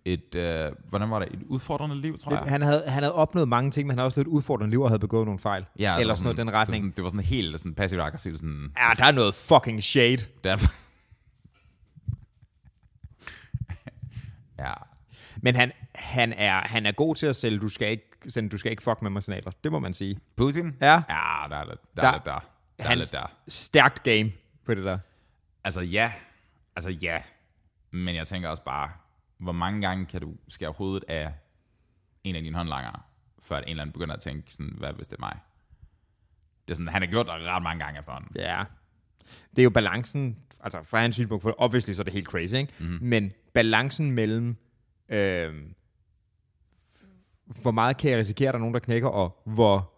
Speaker 1: et, uh, hvordan var det, et udfordrende liv, tror jeg.
Speaker 2: Han havde, han havde opnået mange ting, men han havde også lidt udfordrende liv og havde begået nogle fejl.
Speaker 1: Ja,
Speaker 2: Eller sådan noget den
Speaker 1: Det var
Speaker 2: retning.
Speaker 1: sådan, det var sådan helt sådan passiv aggressivt. Sådan,
Speaker 2: Ja, der er noget fucking shade.
Speaker 1: der, ja,
Speaker 2: Men han, han, er, han er god til at sælge, du skal ikke, sende, du skal ikke fuck med mig signaler. Det må man sige.
Speaker 1: Putin?
Speaker 2: Ja.
Speaker 1: Ja, der er lidt der.
Speaker 2: Der-
Speaker 1: Er der. der, er
Speaker 2: han-
Speaker 1: lidt der.
Speaker 2: Stærkt game på det der.
Speaker 1: Altså ja, altså ja. Men jeg tænker også bare, hvor mange gange kan du skære hovedet af en af dine håndlanger, før en eller anden begynder at tænke sådan, hvad hvis det er mig? Det er sådan, han har gjort det ret mange gange efterhånden.
Speaker 2: Ja. Det er jo balancen, altså fra hans synspunkt, for obviously så er det helt crazy, ikke? Mm. Men balancen mellem, øh, hvor meget kan jeg risikere, at der er nogen, der knækker, og hvor,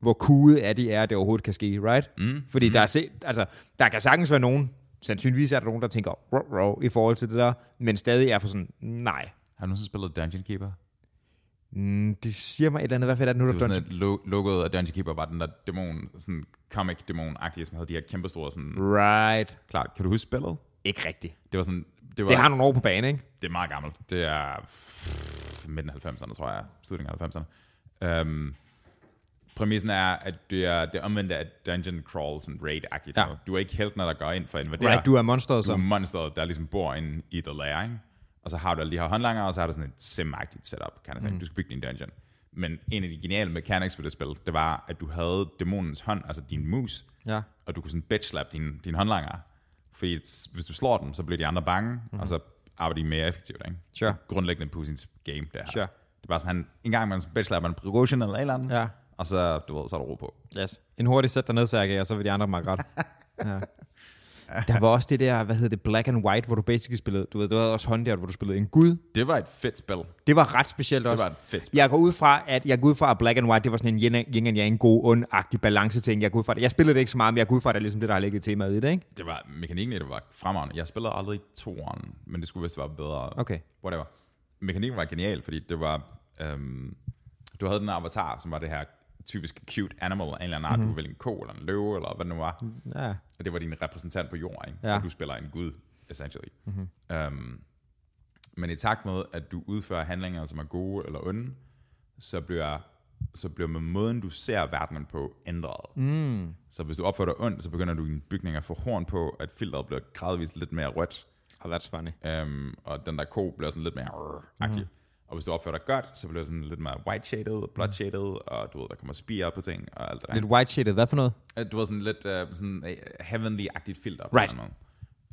Speaker 2: hvor kude er de er, at det overhovedet kan ske, right?
Speaker 1: Mm.
Speaker 2: Fordi der, er se, altså, der kan sagtens være nogen, sandsynligvis er der nogen, der tænker, row, row, i forhold til det der, men stadig er for sådan, nej.
Speaker 1: Har du nogensinde spillet Dungeon Keeper?
Speaker 2: Mm, det siger mig et eller andet, hvad fedt er det nu,
Speaker 1: Det
Speaker 2: der
Speaker 1: var sådan, at lo- logoet af Dungeon Keeper var den der dæmon, sådan comic dæmon som havde de her kæmpe store sådan...
Speaker 2: Right.
Speaker 1: Klart, kan du huske spillet?
Speaker 2: Ikke rigtigt.
Speaker 1: Det var sådan... Det, var,
Speaker 2: Det har nogle år på banen, ikke?
Speaker 1: det er meget gammelt. Det er f- midten af 90'erne, tror jeg. Slutningen af 90'erne. Um, præmissen er, at det er det omvendte af dungeon crawl, sådan raid-agtigt.
Speaker 2: Ja.
Speaker 1: Ja. Du er ikke helten, der går ind for at invadere.
Speaker 2: Right, du er monsteret
Speaker 1: du er monsteret, der ligesom bor inde i the lair, ikke? Og så har du alle de her håndlanger, og så har du sådan et sim-agtigt setup, kan jeg mm. Du skal bygge din dungeon. Men en af de geniale mechanics ved det spil, det var, at du havde dæmonens hånd, altså din mus,
Speaker 2: Ja.
Speaker 1: og du kunne sådan bitch slap dine, dine håndlanger. Fordi hvis du slår dem, så bliver de andre bange, mm-hmm. og så arbejder de mere effektivt. Ikke?
Speaker 2: Sure.
Speaker 1: Grundlæggende Putins game, det her.
Speaker 2: Sure.
Speaker 1: Det var sådan, han, en gang man bitch slapper en Prigozhin eller et eller andet,
Speaker 2: Ja.
Speaker 1: og så, du ved, så er der ro på.
Speaker 2: Yes. En hurtig sæt derned, Sergej, og så vil de andre mig ret. Ja. Der var også det der, hvad hedder det, black and white, hvor du basically spillede, du ved, der var også håndjert, hvor du spillede en gud.
Speaker 1: Det var et fedt spil.
Speaker 2: Det var ret specielt også.
Speaker 1: var et fedt spil.
Speaker 2: Jeg går ud fra, at jeg går ud fra, at black and white, det var sådan en yin yin and yang, god, ond-agtig balance ting. Jeg går ud fra det. Jeg spillede det ikke så meget, men jeg går ud fra, at det er ligesom det, der har ligget temaet i det, ikke?
Speaker 1: Det var, mekanikken i det var fremragende. Jeg spillede aldrig toeren, men det skulle vist være bedre.
Speaker 2: Okay.
Speaker 1: Whatever. Mekanikken var genial, fordi det var... Øhm, du havde den avatar, som var det her typisk cute animal, en eller anden art. Mm-hmm. Du var vel en ko eller en løve, eller hvad det nu var.
Speaker 2: Ja.
Speaker 1: Og det var din repræsentant på jorden, ikke?
Speaker 2: Ja.
Speaker 1: Og du spiller en gud, essentially. Mm-hmm. Um, men i takt med, at du udfører handlinger, som er gode eller onde, så bliver, så bliver med måden, du ser verdenen på, ændret. Mm. Så hvis du opfører dig ondt, så begynder du din bygning at få horn på, at filteret bliver gradvist lidt mere rødt,
Speaker 2: Oh, that's funny.
Speaker 1: um, og den der ko bliver sådan lidt mere. Mm. Og hvis du opfører dig godt, så bliver det sådan lidt mere white shaded, blood shaded, og du ved, der kommer spire på ting, og alt det der.
Speaker 2: Lidt white shaded, hvad for noget?
Speaker 1: Øh, Du var sådan lidt uh, sådan uh, heavenly-agtigt filter.
Speaker 2: Right.
Speaker 1: På den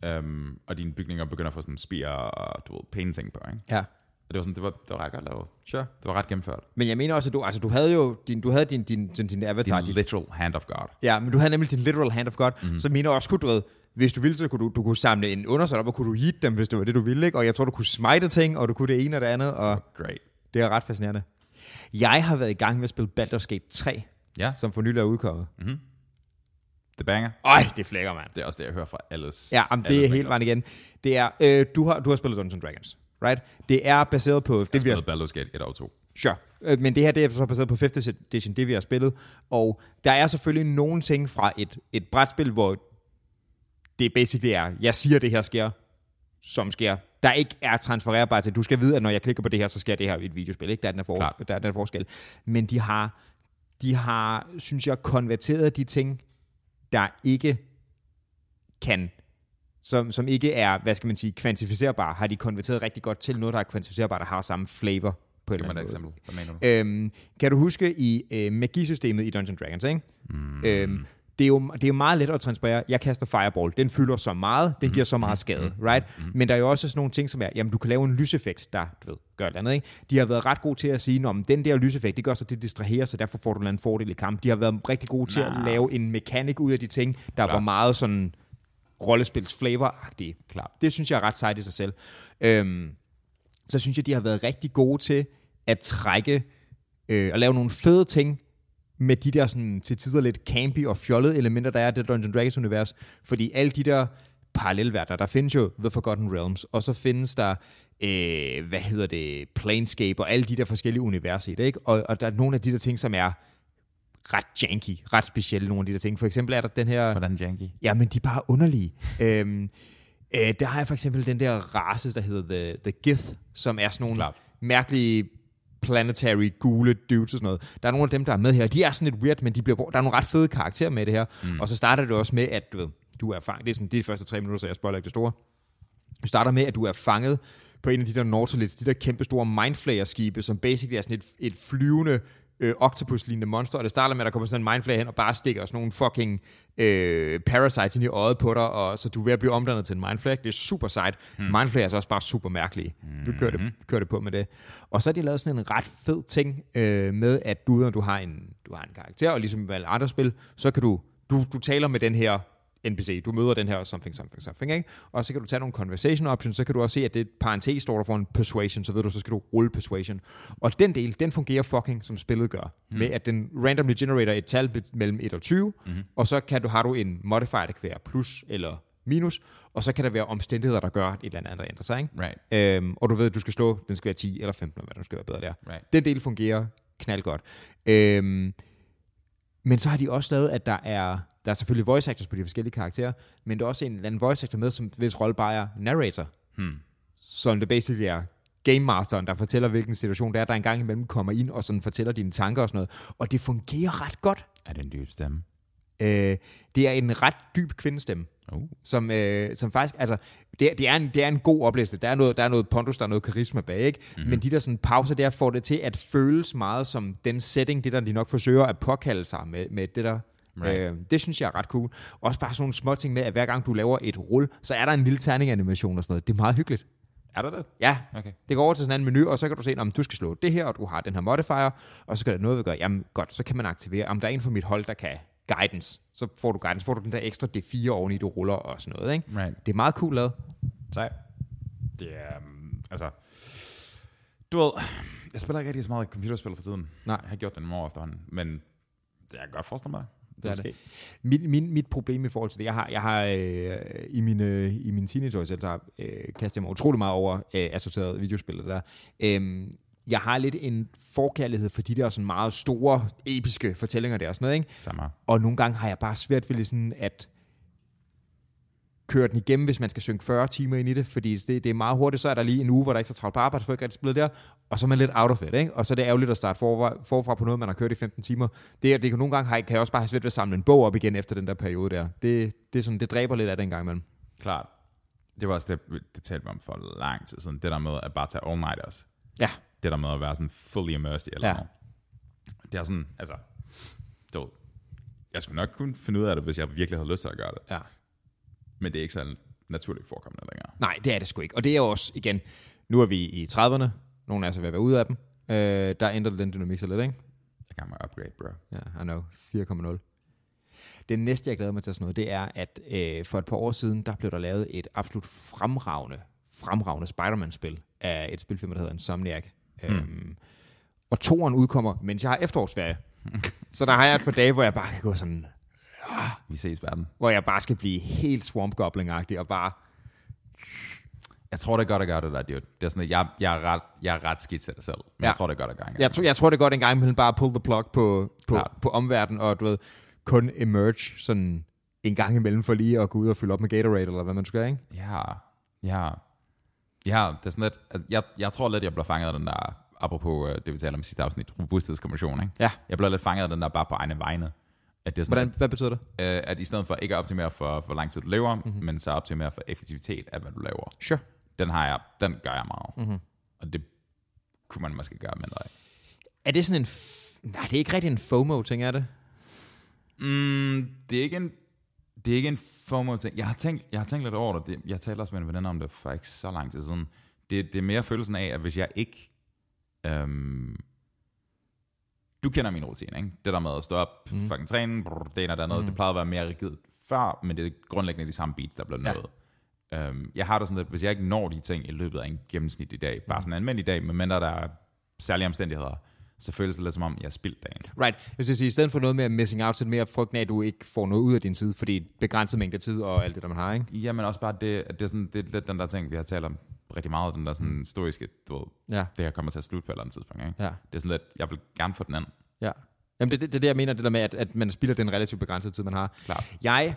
Speaker 1: måde. um, og dine bygninger begynder at få sådan spire og du ved, painting på, ikke?
Speaker 2: Ja.
Speaker 1: Og det var sådan, det var, det var ret godt lavet.
Speaker 2: Sure.
Speaker 1: Det var ret gennemført.
Speaker 2: Men jeg mener også, at du, altså, du havde jo din, du havde din, din, din, din avatar.
Speaker 1: Din literal hand of God.
Speaker 2: ja, men du havde nemlig din literal hand of God. Mm-hmm. Så jeg mener også, du, ved, hvis du ville, så kunne du, du kunne samle en undersøgt op, og kunne du hit dem, hvis det var det, du ville. Ikke? Og jeg tror, du kunne smite ting, og du kunne det ene og det andet. Og
Speaker 1: Great.
Speaker 2: det er ret fascinerende. Jeg har været i gang med at spille Baldur's Gate 3,
Speaker 1: Ja.
Speaker 2: som for nylig er udkommet.
Speaker 1: The banger.
Speaker 2: Øj, det flækker, mand.
Speaker 1: Det er også det, jeg hører fra alles.
Speaker 2: Ja, jamen, det er helt vejen igen. Det er, øh, du, har, du har spillet Dungeons Dragons, right? Det er baseret på... Det, vi har,
Speaker 1: Spillet Baldur's Gate 1 og 2.
Speaker 2: Sure. Øh, Men det her det er så baseret på 5th edition, det vi har spillet. Og der er selvfølgelig nogle ting fra et, et brætspil, hvor det basically er, jeg siger, det her sker, som sker. Der ikke er transfererbart til, du skal vide, at når jeg klikker på det her, så sker det her i et videospil. Ikke? Der er den her, for, der er den her forskel. Men de har, de har, synes jeg, konverteret de ting, der ikke kan som, som ikke er, hvad skal man sige, kvantificerbare, har de konverteret rigtig godt til noget, der er kvantificerbart og har samme flavor på en eller anden
Speaker 1: eksempel. Hvad mener du?
Speaker 2: Øhm, kan du huske i øh, magisystemet i Dungeons Dragons, ikke? Mm. Øhm, det er, jo, det er jo meget let at transferere. Jeg kaster fireball. Den fylder så meget. Den giver så meget skade, right? Men der er jo også sådan nogle ting, som er, jamen du kan lave en lyseffekt, der du ved, gør et andet, ikke? De har været ret gode til at sige, om den der lyseffekt, det gør så, det distraherer, så derfor får du en anden fordel i kamp. De har været rigtig gode til at
Speaker 1: Nah.
Speaker 2: lave en mekanik ud af de ting, der var meget sådan rollespils flavor-agtige.
Speaker 1: Klart.
Speaker 2: Det synes jeg er ret sejt i sig selv. Øhm, så synes jeg, de har været rigtig gode til at trække øh, og lave nogle fede ting med de der sådan, til tider lidt campy og fjollede elementer, der er i det Dungeons Dragons univers. Fordi alle de der parallelverdener. Der findes jo The Forgotten Realms, og så findes der, øh, hvad hedder det, Planescape og alle de der forskellige universer i det, ikke? Og, og der er nogle af de der ting, som er ret janky, ret specielle, nogle af de der ting. For eksempel er der den her...
Speaker 1: Hvordan janky?
Speaker 2: Ja, men de er bare underlige. øhm, øh, der har jeg for eksempel den der race, der hedder The, the Gith, som er sådan nogle
Speaker 1: Klart.
Speaker 2: mærkelige planetary gule dudes og sådan noget. Der er nogle af dem, der er med her. De er sådan lidt weird, men de bliver, der er nogle ret fede karakterer med det her. Mm. Og så starter det også med, at du ved, du er fanget. Det er sådan de første tre minutter, så jeg spoiler ikke det store. Du starter med, at du er fanget på en af de der Nautilus, de der kæmpe store Mindflayer-skibe, som basically er sådan et, et flyvende øh, octopus-lignende monster, og det starter med, at der kommer sådan en Mindflayer hen og bare stikker sådan nogle fucking øh, parasites ind i øjet på dig, og så du er ved at blive omdannet til en Mindflayer. Det er super sejt. Hmm. Mindflayer er så også bare super mærkelige. Du kører det, kører det på med det. Og så har de lavet sådan en ret fed ting øh, med, at du, når du har, en, du har en karakter, og ligesom i alle andre spil, så kan du, du, du taler med den her NPC. Du møder den her something, something, something, ikke? Og så kan du tage nogle conversation options, så kan du også se, at det parentes står der for en persuasion, så ved du, så skal du rulle persuasion. Og den del, den fungerer fucking, som spillet gør, mm. med at den randomly generator et tal mellem 1 og 20, mm. og så kan du, har du en modifier, der kan være plus eller minus, og så kan der være omstændigheder, der gør, at et eller andet der ændrer sig, ikke?
Speaker 1: Right.
Speaker 2: Øhm, og du ved, at du skal slå, den skal være 10 eller 15, eller hvad den skal være bedre der.
Speaker 1: Right.
Speaker 2: Den del fungerer knaldgodt. Øhm, men så har de også lavet, at der er, der er selvfølgelig voice actors på de forskellige karakterer, men der er også en eller anden voice actor med, som hvis rolle bare er narrator.
Speaker 1: Hmm.
Speaker 2: Som det basically er game masteren, der fortæller, hvilken situation det er, der engang imellem kommer ind og sådan fortæller dine tanker og sådan noget. Og det fungerer ret godt.
Speaker 1: Er det en dyb stemme?
Speaker 2: Øh, det er en ret dyb kvindestemme,
Speaker 1: Uh.
Speaker 2: som, øh, som faktisk, altså, det, er- det, er en, det er en god oplevelse. Der er noget, der er noget pondus, der er noget karisma bag, ikke? Mm-hmm. Men de der sådan pauser der får det til at føles meget som den setting, det der de nok forsøger at påkalde sig med, med det der.
Speaker 1: Right.
Speaker 2: Øh, det synes jeg er ret cool. Også bare sådan nogle små ting med, at hver gang du laver et rull, så er der en lille terninganimation og sådan noget. Det er meget hyggeligt.
Speaker 1: Er der det?
Speaker 2: Ja,
Speaker 1: Okay.
Speaker 2: det går over til sådan en menu, og så kan du se, om du skal slå det her, og du har den her modifier, og så skal der noget, vi gør. Jamen godt, så kan man aktivere, om der er en fra mit hold, der kan guidance. Så får du guidance, får du den der ekstra D4 oveni, du ruller og sådan noget. Ikke?
Speaker 1: Right.
Speaker 2: Det er meget cool lavet.
Speaker 1: Sej. Det er, um, altså... Du ved, jeg spiller ikke rigtig så meget computerspil for tiden.
Speaker 2: Nej.
Speaker 1: Jeg har gjort det nogle år efterhånden, men det er godt forestille mig.
Speaker 2: Det er det. Mit, min, mit problem i forhold til det, jeg har, jeg har øh, i mine, i mine teenageår selv, der øh, kastet jeg mig utrolig meget over øh, assorteret videospil. Der. Øh, jeg har lidt en forkærlighed for de der sådan meget store, episke fortællinger der og sådan noget, ikke?
Speaker 1: Samme.
Speaker 2: Og nogle gange har jeg bare svært ved sådan at køre den igennem, hvis man skal synge 40 timer ind i det, fordi det, det er meget hurtigt, så er der lige en uge, hvor der ikke er så travlt på arbejde, så får ikke rigtig spillet der, og så er man lidt out of it, ikke? og så er det ærgerligt at starte forfra, forfra på noget, man har kørt i 15 timer. Det, det kan nogle gange, have- kan jeg også bare have svært ved at samle en bog op igen efter den der periode der. Det, det, er sådan, det dræber lidt af den gang imellem.
Speaker 1: Klart. Det var også det, det talte vi om for lang tid siden. Det der med at bare tage all-nighters.
Speaker 2: Ja,
Speaker 1: Det der med at være sådan fully immersed i eller
Speaker 2: Ja.
Speaker 1: noget. Det er sådan, altså... Du jeg skulle nok kunne finde ud af det, hvis jeg virkelig havde lyst til at gøre det.
Speaker 2: ja.
Speaker 1: Men det er ikke så naturligt forekommende længere.
Speaker 2: Nej, det er det sgu ikke. Og det er jo også, igen, nu er vi i 30'erne, nogle af os er ved at være ude af dem, øh, der ændrer den dynamik sig lidt, ikke?
Speaker 1: Jeg kan mig upgrade, bro.
Speaker 2: Ja, I know. 4,0. Det næste, jeg glæder mig til sådan noget, det er, at øh, for et par år siden, der blev der lavet et absolut fremragende, fremragende Spider-Man-spil af et spilfirma, der hedder Insomniac. Hmm. Øhm, og toeren udkommer, mens jeg har efterårsferie. Så der har jeg et par dage, hvor jeg bare kan gå sådan,
Speaker 1: Vi ses, verden.
Speaker 2: hvor jeg bare skal blive helt Swamp Goblin-agtig, og bare,
Speaker 1: Jeg tror, det er godt at gøre det der, dude. Det er sådan, at jeg, jeg, er, ret, jeg er ret skidt til det selv. Men
Speaker 2: Ja.
Speaker 1: jeg tror, det er godt at gøre en gang.
Speaker 2: jeg, tror, jeg tror det er godt en gang imellem bare at pull the plug på, på,
Speaker 1: Klart.
Speaker 2: på omverdenen, og du ved, kun emerge sådan en gang imellem for lige at gå ud og fylde op med Gatorade, eller hvad man skal, ikke?
Speaker 1: Ja, ja. Ja, det er sådan lidt, at jeg, jeg tror lidt, jeg blev fanget af den der, apropos uh, det vi taler om i sidste afsnit, robusthedskommission, ikke?
Speaker 2: Ja.
Speaker 1: Jeg blev lidt fanget af den der bare på egne vegne. At det er sådan,
Speaker 2: Hvordan, hvad betyder det?
Speaker 1: at, øh, at i stedet for ikke at optimere for, hvor lang tid du lever,
Speaker 2: Mhm.
Speaker 1: mm-hmm. men så optimere for effektivitet af, hvad du laver.
Speaker 2: Sure.
Speaker 1: Den har jeg, den gør jeg meget.
Speaker 2: Mhm.
Speaker 1: Mm-hmm. Og det kunne man måske gøre mindre af.
Speaker 2: Er det sådan en... Nej, det er ikke rigtig en FOMO-ting, er det?
Speaker 1: Mm, det er ikke en det er ikke en FOMO ting. Jeg har tænkt, jeg har tænkt lidt over det. det. Jeg talte også med en veninde om det for ikke så lang tid siden. Det, det er mere følelsen af, at hvis jeg ikke... Øhm, du kender min rutine, ikke? Det der med at stå op, mm. fucking træne, brrr, det ene og det andet. Mm. Det plejede at være mere rigidt før, men det er grundlæggende de samme beats, der bliver
Speaker 2: Ja.
Speaker 1: nået. Øhm, jeg har det sådan lidt, hvis jeg ikke når de ting i løbet af en gennemsnitlig dag, bare sådan en almindelig dag, med mindre der er særlige omstændigheder, så føles det lidt som om, jeg har spildt dagen.
Speaker 2: Right. Jeg skal sige, i stedet for noget med missing out, så er det mere frygten af, at du ikke får noget ud af din tid, fordi begrænset mængde tid og alt det, der man har, ikke?
Speaker 1: Jamen også bare det, det er, sådan, det er lidt den der ting, vi har talt om rigtig meget, den der sådan stoiske, du ved,
Speaker 2: Ja.
Speaker 1: det her kommer til at slutte på et eller andet tidspunkt. Ikke?
Speaker 2: Ja.
Speaker 1: Det er sådan lidt, jeg vil gerne få den anden.
Speaker 2: Ja. Jamen, det, det, det er det, jeg mener, det der med, at, at man spilder den relativt begrænsede tid, man har.
Speaker 1: Klart.
Speaker 2: Jeg,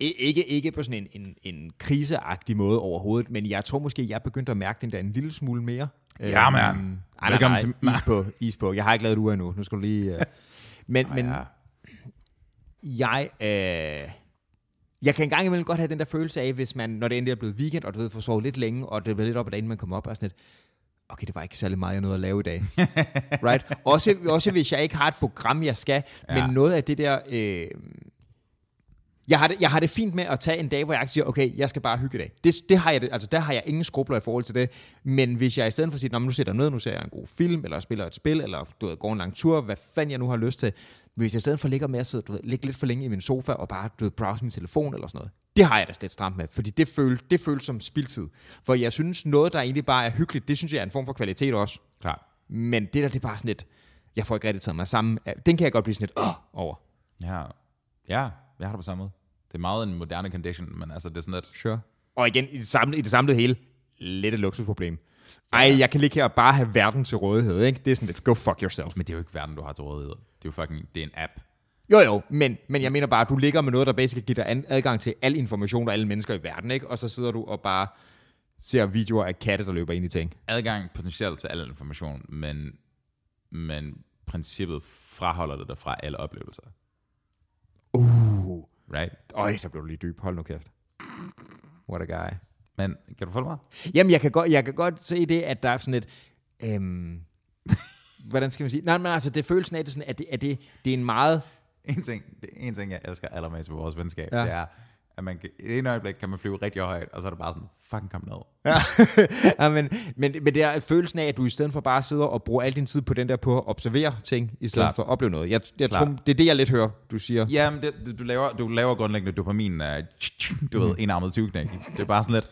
Speaker 2: ikke, ikke på sådan en, en, en kriseagtig måde overhovedet, men jeg tror måske, jeg er begyndt at mærke den der en lille smule mere.
Speaker 1: Ja, mand.
Speaker 2: Øhm, Ej, nej, nej,
Speaker 1: til-
Speaker 2: is på, is på. Jeg har ikke lavet et ur endnu. Nu skal du lige... Uh... Men, men
Speaker 1: ja.
Speaker 2: jeg... Øh... Jeg kan engang imellem godt have den der følelse af, hvis man, når det endelig er blevet weekend, og du ved, får sovet lidt længe, og det bliver lidt op ad dagen, man kommer op og sådan lidt, okay, det var ikke særlig meget, jeg nåede at lave i dag. right? Også, også hvis jeg ikke har et program, jeg skal, ja. Men noget af det der... Øh, jeg har, det, jeg har det fint med at tage en dag, hvor jeg siger, okay, jeg skal bare hygge i dag. Det, det har jeg, altså, der har jeg ingen skrubler i forhold til det. Men hvis jeg i stedet for siger, "Nå, men nu sætter jeg ned, nu ser jeg en god film, eller spiller et spil, eller du ved, går en lang tur, hvad fanden jeg nu har lyst til. Men hvis jeg i stedet for ligger med at sidde, du ved, ligge lidt for længe i min sofa, og bare du ved, browse min telefon eller sådan noget, det har jeg da lidt stramt med, fordi det føles, det føles som spildtid. For jeg synes, noget, der egentlig bare er hyggeligt, det synes jeg er en form for kvalitet også.
Speaker 1: Klart.
Speaker 2: Men det der, det er bare sådan lidt, jeg får ikke rigtig taget mig sammen. Den kan jeg godt blive sådan lidt åh, over.
Speaker 1: Ja. ja, jeg har det på samme måde. Det er meget en moderne condition, men altså det er sådan lidt,
Speaker 2: Sure. Og igen, i det, samlede, i det samlede hele, lidt et luksusproblem. Ej, jeg kan ligge her og bare have verden til rådighed, ikke? Det er sådan lidt, go fuck yourself.
Speaker 1: men det er jo ikke verden, du har til rådighed. Det er jo fucking, det er en app.
Speaker 2: Jo jo, men, men jeg mener bare, at du ligger med noget, der basically giver dig an- adgang til al information og alle mennesker i verden, ikke? Og så sidder du og bare ser videoer af katte, der løber ind i ting.
Speaker 1: Adgang potentielt til al information, men, men princippet fraholder det dig fra alle oplevelser.
Speaker 2: Uh.
Speaker 1: Right?
Speaker 2: Øj, der blev du lige dyb. Hold nu kæft. What a guy.
Speaker 1: Men kan du følge mig?
Speaker 2: Jamen, jeg kan godt, jeg kan godt se det, at der er sådan et... Øhm, hvordan skal man sige? Nej, men altså, det føles sådan, at det, er sådan, at det, at det, det er en meget...
Speaker 1: En ting, det er en ting, jeg elsker allermest ved vores venskab,
Speaker 2: Ja.
Speaker 1: ja. det er, at man kan, i en øjeblik kan man flyve rigtig højt, og så er det bare sådan, fucking kom ned.
Speaker 2: Ja. ja, men, men, men det er følelsen af, at du i stedet for bare sidder og bruger al din tid på den der på at observere ting, i stedet
Speaker 1: Klart.
Speaker 2: for at opleve noget. Jeg, jeg tror, det er det, jeg lidt hører, du siger.
Speaker 1: Jamen, det, det- du, laver, du laver grundlæggende dopamin, uh, du ved, enarmet 20 knæk. Det er bare sådan lidt,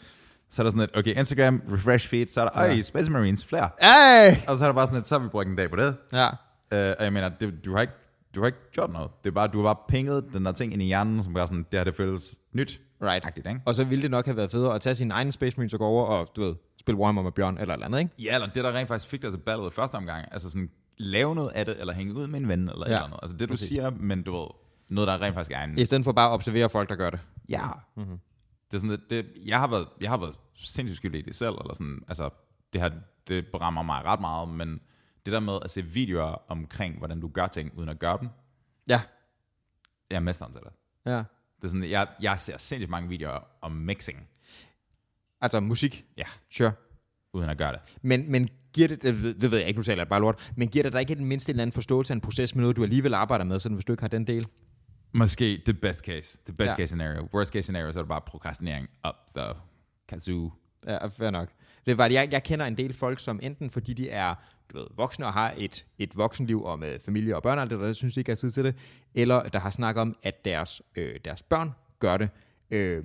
Speaker 1: så er der sådan lidt, okay, Instagram, refresh feed, så er der, øj, Space Marines, flere.
Speaker 2: Hey!
Speaker 1: Og så er der bare sådan lidt, så har vi brugt en dag på det.
Speaker 2: Ja.
Speaker 1: Uh, og jeg mener, det, du, har ikke, du har ikke gjort noget. Det er bare, du har bare pinget den der ting ind i hjernen, som bare sådan, det her, det føles nyt.
Speaker 2: Right.
Speaker 1: Agtigt, ikke?
Speaker 2: Og så ville det nok have været federe at tage sin egen Space Marines og gå over og, du ved, spille Warhammer med Bjørn eller et eller andet, ikke?
Speaker 1: Ja, eller det, der rent faktisk fik dig til ballet første omgang. Altså sådan, lave noget af det, eller hænge ud med en ven, eller ja.
Speaker 2: Ja,
Speaker 1: eller andet. Altså det, du
Speaker 2: præcis.
Speaker 1: siger, men du ved, noget, der rent faktisk er en...
Speaker 2: I stedet for bare at observere folk, der gør det.
Speaker 1: Ja. Mm-hmm. Det er sådan, det, jeg, har været, jeg har været sindssygt skyldig i det selv, eller sådan, altså, det, her, det rammer mig ret meget, men det der med at se videoer omkring, hvordan du gør ting, uden at gøre dem,
Speaker 2: Ja.
Speaker 1: jeg er mesteren til det.
Speaker 2: Ja.
Speaker 1: Det er sådan, jeg, jeg ser sindssygt mange videoer om mixing,
Speaker 2: Altså musik.
Speaker 1: ja,
Speaker 2: Sure.
Speaker 1: uden at gøre det.
Speaker 2: Men, men giver det, det, ved- det ved jeg ikke, nu taler jeg bare lort, men giver det dig ikke den mindste en eller anden forståelse af en proces med noget, du alligevel arbejder med, sådan hvis du ikke har den del?
Speaker 1: Måske det best case, det best
Speaker 2: Ja.
Speaker 1: case scenario. Worst case scenario, så er det bare prokrastinering up the kazoo.
Speaker 2: Ja, fair nok. Det var, jeg, jeg kender en del folk, som enten fordi de er du ved, voksne og har et, et voksenliv og med familie og børn, og det der, synes de ikke har tid til det, eller der har snakket om, at deres, øh, deres børn gør det, øh,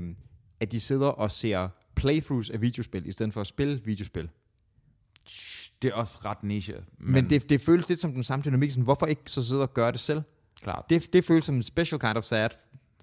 Speaker 2: at de sidder og ser playthroughs af videospil, i stedet for at spille videospil.
Speaker 1: Det er også ret niche. Men,
Speaker 2: Men, men det, det føles lidt som den samme dynamik, sådan, hvorfor ikke så sidde og gøre det selv?
Speaker 1: Klart.
Speaker 2: Det, det føles som en special kind of sad,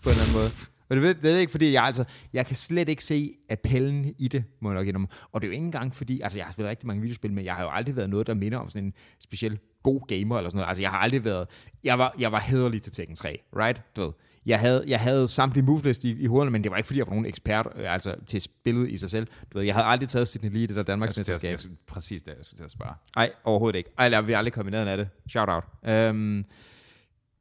Speaker 2: på en eller anden måde. Og det, ved, det er ikke, fordi jeg altså, jeg kan slet ikke se appellen i det, må jeg nok indrømme. Og det er jo ikke engang fordi, altså jeg har spillet rigtig mange videospil, men jeg har jo aldrig været noget, der minder om sådan en speciel god gamer eller sådan noget. Altså jeg har aldrig været, jeg var, jeg var hederlig til Tekken 3, right? Du ved. Jeg havde, jeg havde samtlige movelist i, i hovederne, men det var ikke fordi, jeg var nogen ekspert øh, altså, til spillet i sig selv. Du ved, jeg havde aldrig taget Sydney Lee, det der Danmarks
Speaker 1: jeg
Speaker 2: mesterskab.
Speaker 1: jeg præcis det, jeg skulle til at spørge.
Speaker 2: Nej, overhovedet ikke. Ej, jeg vil aldrig komme i nærheden af det. Shout out. Øhm,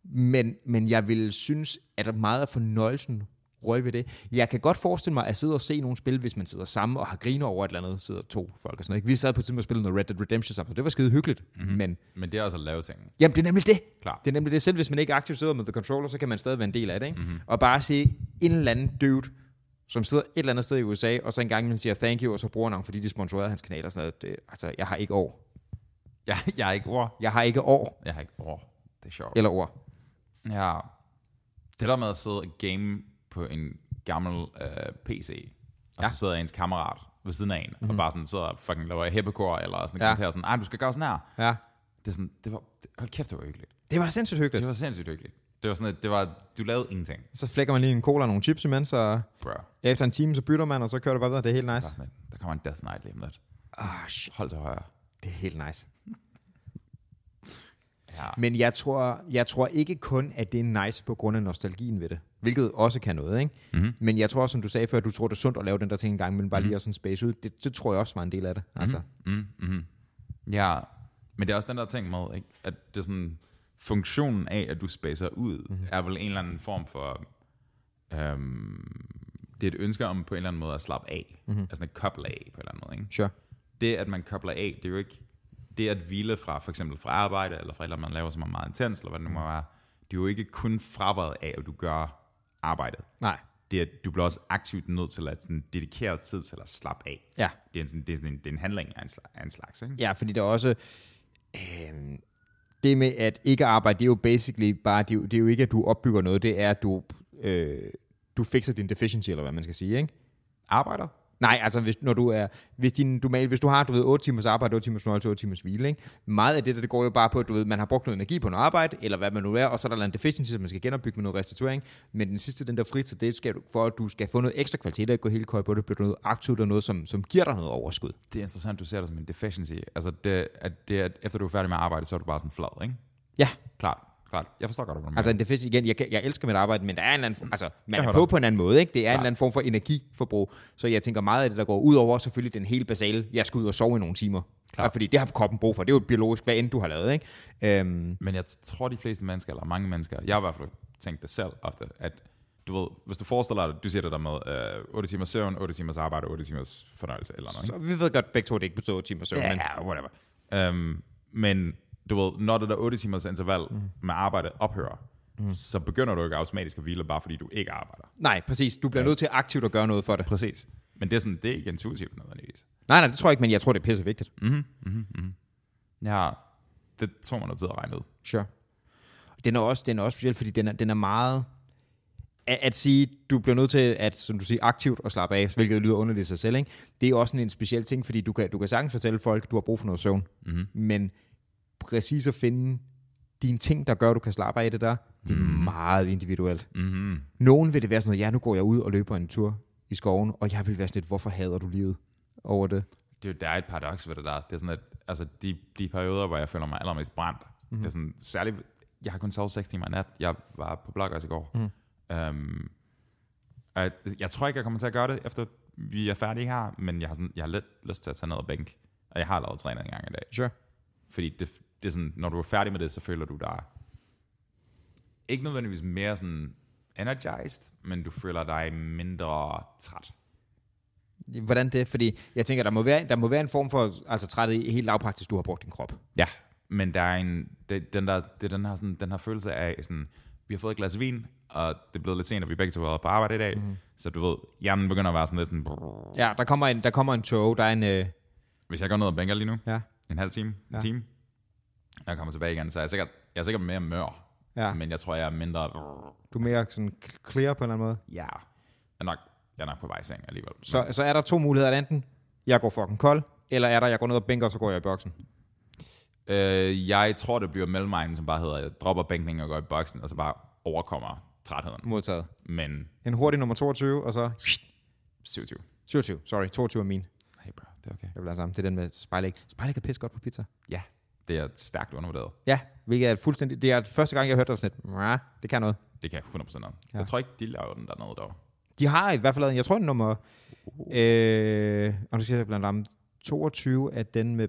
Speaker 2: men, men jeg vil synes, at meget af fornøjelsen røg ved det. Jeg kan godt forestille mig at sidde og se nogle spil, hvis man sidder sammen og har griner over et eller andet, sidder to folk og sådan noget. ikke? Vi sad på et tidspunkt og spillede noget Red Dead Redemption sammen, det var skide hyggeligt. Mm-hmm. Men
Speaker 1: Men det er også at lave ting.
Speaker 2: jamen, det er nemlig det.
Speaker 1: Klart.
Speaker 2: Det er nemlig det. Selv hvis man ikke aktivt sidder med the controller, så kan man stadig være en del af det. Ikke? Mm-hmm. Og bare se en eller anden dude, som sidder et eller andet sted i USA, og så en gang imellem siger thank you, og så bruger navn, fordi de sponsorerede hans kanal og sådan noget. Det, altså, jeg har ikke år.
Speaker 1: Jeg, jeg er ikke ord.
Speaker 2: Jeg har ikke år
Speaker 1: Jeg har ikke ord. Det er sjovt.
Speaker 2: eller ord.
Speaker 1: Ja. Det der med at sidde og game på en gammel øh, PC, og
Speaker 2: Ja.
Speaker 1: så sidder ens kammerat ved siden af en, mm-hmm. og bare sådan sidder og fucking laver heppecore, eller sådan
Speaker 2: Ja.
Speaker 1: ja. sådan, ej, du skal gøre sådan her.
Speaker 2: Ja.
Speaker 1: Det, er sådan, det var, det, hold kæft, det var hyggeligt.
Speaker 2: Det var sindssygt hyggeligt.
Speaker 1: Det var sindssygt hyggeligt. Det var sådan, at det var, du lavede ingenting,
Speaker 2: Så flækker man lige en cola og nogle chips imens, og
Speaker 1: bro.
Speaker 2: efter en time, så bytter man, og så kører det bare videre. Det er helt nice.
Speaker 1: er sådan der kommer en Death Knight lige om lidt.
Speaker 2: Ah, shit.
Speaker 1: Hold til højre.
Speaker 2: Det er helt nice.
Speaker 1: Ja.
Speaker 2: Men jeg tror, jeg tror ikke kun, at det er nice på grund af nostalgien ved det. Hvilket også kan noget, ikke?
Speaker 1: Mm-hmm.
Speaker 2: Men jeg tror, som du sagde før, du tror, det er sundt at lave den der ting en gang, men bare lige at sådan space ud. Det, det tror jeg også var en del af det. Altså.
Speaker 1: Mm, mm. Ja, men det er også den der ting med, ikke? at det er sådan, funktionen af, at du spacer ud, mm-hmm. er vel en eller anden form for, øhm, det er et ønske om på en eller anden måde at slappe af, mm-hmm. altså et koble af på en eller anden måde. Ikke?
Speaker 2: Sure.
Speaker 1: Det, at man kobler af, det er jo ikke, det at hvile fra for eksempel fra arbejde, eller fra eller man laver, som er meget intens, eller hvad det nu må være, det er jo ikke kun fraværet af, at du gør arbejdet.
Speaker 2: Nej.
Speaker 1: Det er, du bliver også aktivt nødt til at sådan, dedikere tid til at slappe af.
Speaker 2: Ja.
Speaker 1: Det er, en, sådan, det er, sådan en, det er en handling af en, slags, af en slags ikke?
Speaker 2: Ja, fordi der er også... Øh, det med at ikke arbejde, det er jo basically bare... Det er jo, det er jo ikke, at du opbygger noget. Det er, at du, øh, du fikser din deficiency, eller hvad man skal sige, ikke?
Speaker 1: Arbejder?
Speaker 2: Nej, altså hvis, når du er, hvis, din, du, hvis du har, du ved, 8 timers arbejde, 8 timers fornøjelse, 8 timers hvile, ikke? Meget af det, der, det går jo bare på, at du ved, man har brugt noget energi på noget arbejde, eller hvad man nu er, og så er der en deficiency, som man skal genopbygge med noget restituering. Men den sidste, den der fritid, det skal du, for at du skal få noget ekstra kvalitet, og gå helt køj på det, bliver du noget aktivt og noget, som, som giver dig noget overskud.
Speaker 1: Det er interessant, du ser det som en deficiency. Altså, det, at det, at efter du er færdig med arbejde, så er du bare sådan flad, ikke?
Speaker 2: Ja,
Speaker 1: Klart, klart. Jeg forstår godt, hvad du mener.
Speaker 2: Altså en deficiency, igen, jeg, jeg elsker mit arbejde, men der er en eller anden, altså man er på på en anden måde, ikke? Det er
Speaker 1: Klart.
Speaker 2: en eller anden form for energiforbrug. Så jeg tænker meget af det, der går ud over selvfølgelig den helt basale, jeg skal ud og sove i nogle timer.
Speaker 1: Klart.
Speaker 2: Ja, fordi det har kroppen brug for, det er jo biologisk, hvad end du har lavet, ikke? Øhm,
Speaker 1: Men jeg tror, de fleste mennesker, eller mange mennesker, jeg har i hvert fald tænkt det selv ofte, at du ved, hvis du forestiller dig, du siger det der med øh, 8 timers søvn, 8 timers arbejde, 8 timers fornøjelse, eller noget, ikke?
Speaker 2: så vi ved godt begge to, det ikke betyder 8 timer søvn, men
Speaker 1: Ja, whatever. Um, men du ved, når det der 8 timers interval mm. med arbejde ophører, mm. så begynder du ikke automatisk at hvile, bare fordi du ikke arbejder.
Speaker 2: nej, præcis, du bliver nødt til aktivt at gøre noget for det.
Speaker 1: Præcis. Men det er, sådan, det er ikke intuitivt nødvendigvis.
Speaker 2: Nej, nej, det tror jeg ikke, men jeg tror, det er pisse vigtigt.
Speaker 1: Mm-hmm, mm-hmm, mm-hmm. Ja, det tror man noget tid at regne ud.
Speaker 2: Sure. Den er også, den er også speciel, fordi den er, den er meget... At, at sige, du bliver nødt til at, som du siger, aktivt og slappe af, hvilket lyder underligt i sig selv, ikke? det er også sådan en speciel ting, fordi du kan, du kan sagtens fortælle folk, du har brug for noget søvn,
Speaker 1: Mm-hmm.
Speaker 2: men præcis at finde dine ting, der gør, at du kan slappe af i det der, det er meget individuelt.
Speaker 1: Mm-hmm.
Speaker 2: Nogen vil det være sådan noget, ja, nu går jeg ud og løber en tur i skoven, og jeg vil være sådan lidt, hvorfor hader du livet over det?
Speaker 1: Det, er der er et paradoks ved det der. Det er sådan, at altså, de, de perioder, hvor jeg føler mig allermest brændt, mm-hmm. det er sådan særligt, jeg har kun sovet 6 timer i nat. Jeg var på Bloggers i går. Mm. Um, og jeg, jeg tror ikke, jeg kommer til at gøre det, efter vi er færdige her, men jeg har, sådan, jeg har lidt lyst til at tage ned og bænk. Og jeg har lavet træning en gang i dag.
Speaker 2: Sure.
Speaker 1: Fordi det, det er sådan, når du er færdig med det, så føler du dig ikke nødvendigvis mere sådan energized, men du føler dig mindre træt.
Speaker 2: Hvordan det? Fordi jeg tænker, der må være, der må være en form for altså træthed i helt lavpraktisk, du har brugt din krop.
Speaker 1: Ja, men der er en, det, den, der, det den her, sådan, den her følelse af, sådan, vi har fået et glas vin, og det er blevet lidt sent, og vi begge to har været på arbejde i dag, mm. så du ved, hjernen begynder at være sådan lidt sådan.
Speaker 2: Ja, der kommer en, der kommer en tog, der er en... Øh,
Speaker 1: hvis jeg går ned og bænker lige nu,
Speaker 2: ja,
Speaker 1: en halv time, en
Speaker 2: Ja.
Speaker 1: time, og jeg kommer tilbage igen, så er jeg sikkert, jeg er sikkert mere mør,
Speaker 2: ja.
Speaker 1: men jeg tror, jeg er mindre.
Speaker 2: Du er mere sådan clear på en eller anden måde.
Speaker 1: ja, jeg er nok, jeg er nok på vej seng alligevel.
Speaker 2: Så, så er der to muligheder. Enten, jeg går fucking kold, eller er der, jeg går ned og bænker, og så går jeg i boksen.
Speaker 1: Øh, jeg tror, det bliver mellemvejen, som bare hedder, jeg dropper bænkningen og går i boksen, og så bare overkommer trætheden.
Speaker 2: Modtaget.
Speaker 1: Men
Speaker 2: En hurtig nummer 22, og så
Speaker 1: 27.
Speaker 2: 27. Sorry, 22 er min.
Speaker 1: Hey bro, det er okay.
Speaker 2: Jeg vil have sammen. Det er den med spejlæg. Spejlæg er pisse godt på pizza.
Speaker 1: Ja, det er stærkt undervurderet.
Speaker 2: Ja, hvilket er fuldstændig... Det er første gang, jeg hørte det sådan lidt, "Mwah, det kan noget.
Speaker 1: Det kan jeg 100% noget.
Speaker 2: Ja.
Speaker 1: Jeg tror ikke, de laver den dernede dog.
Speaker 2: De har i hvert fald lavet, en- jeg tror, den nummer... Øh, og nu skal jeg blandt andet 22 er den med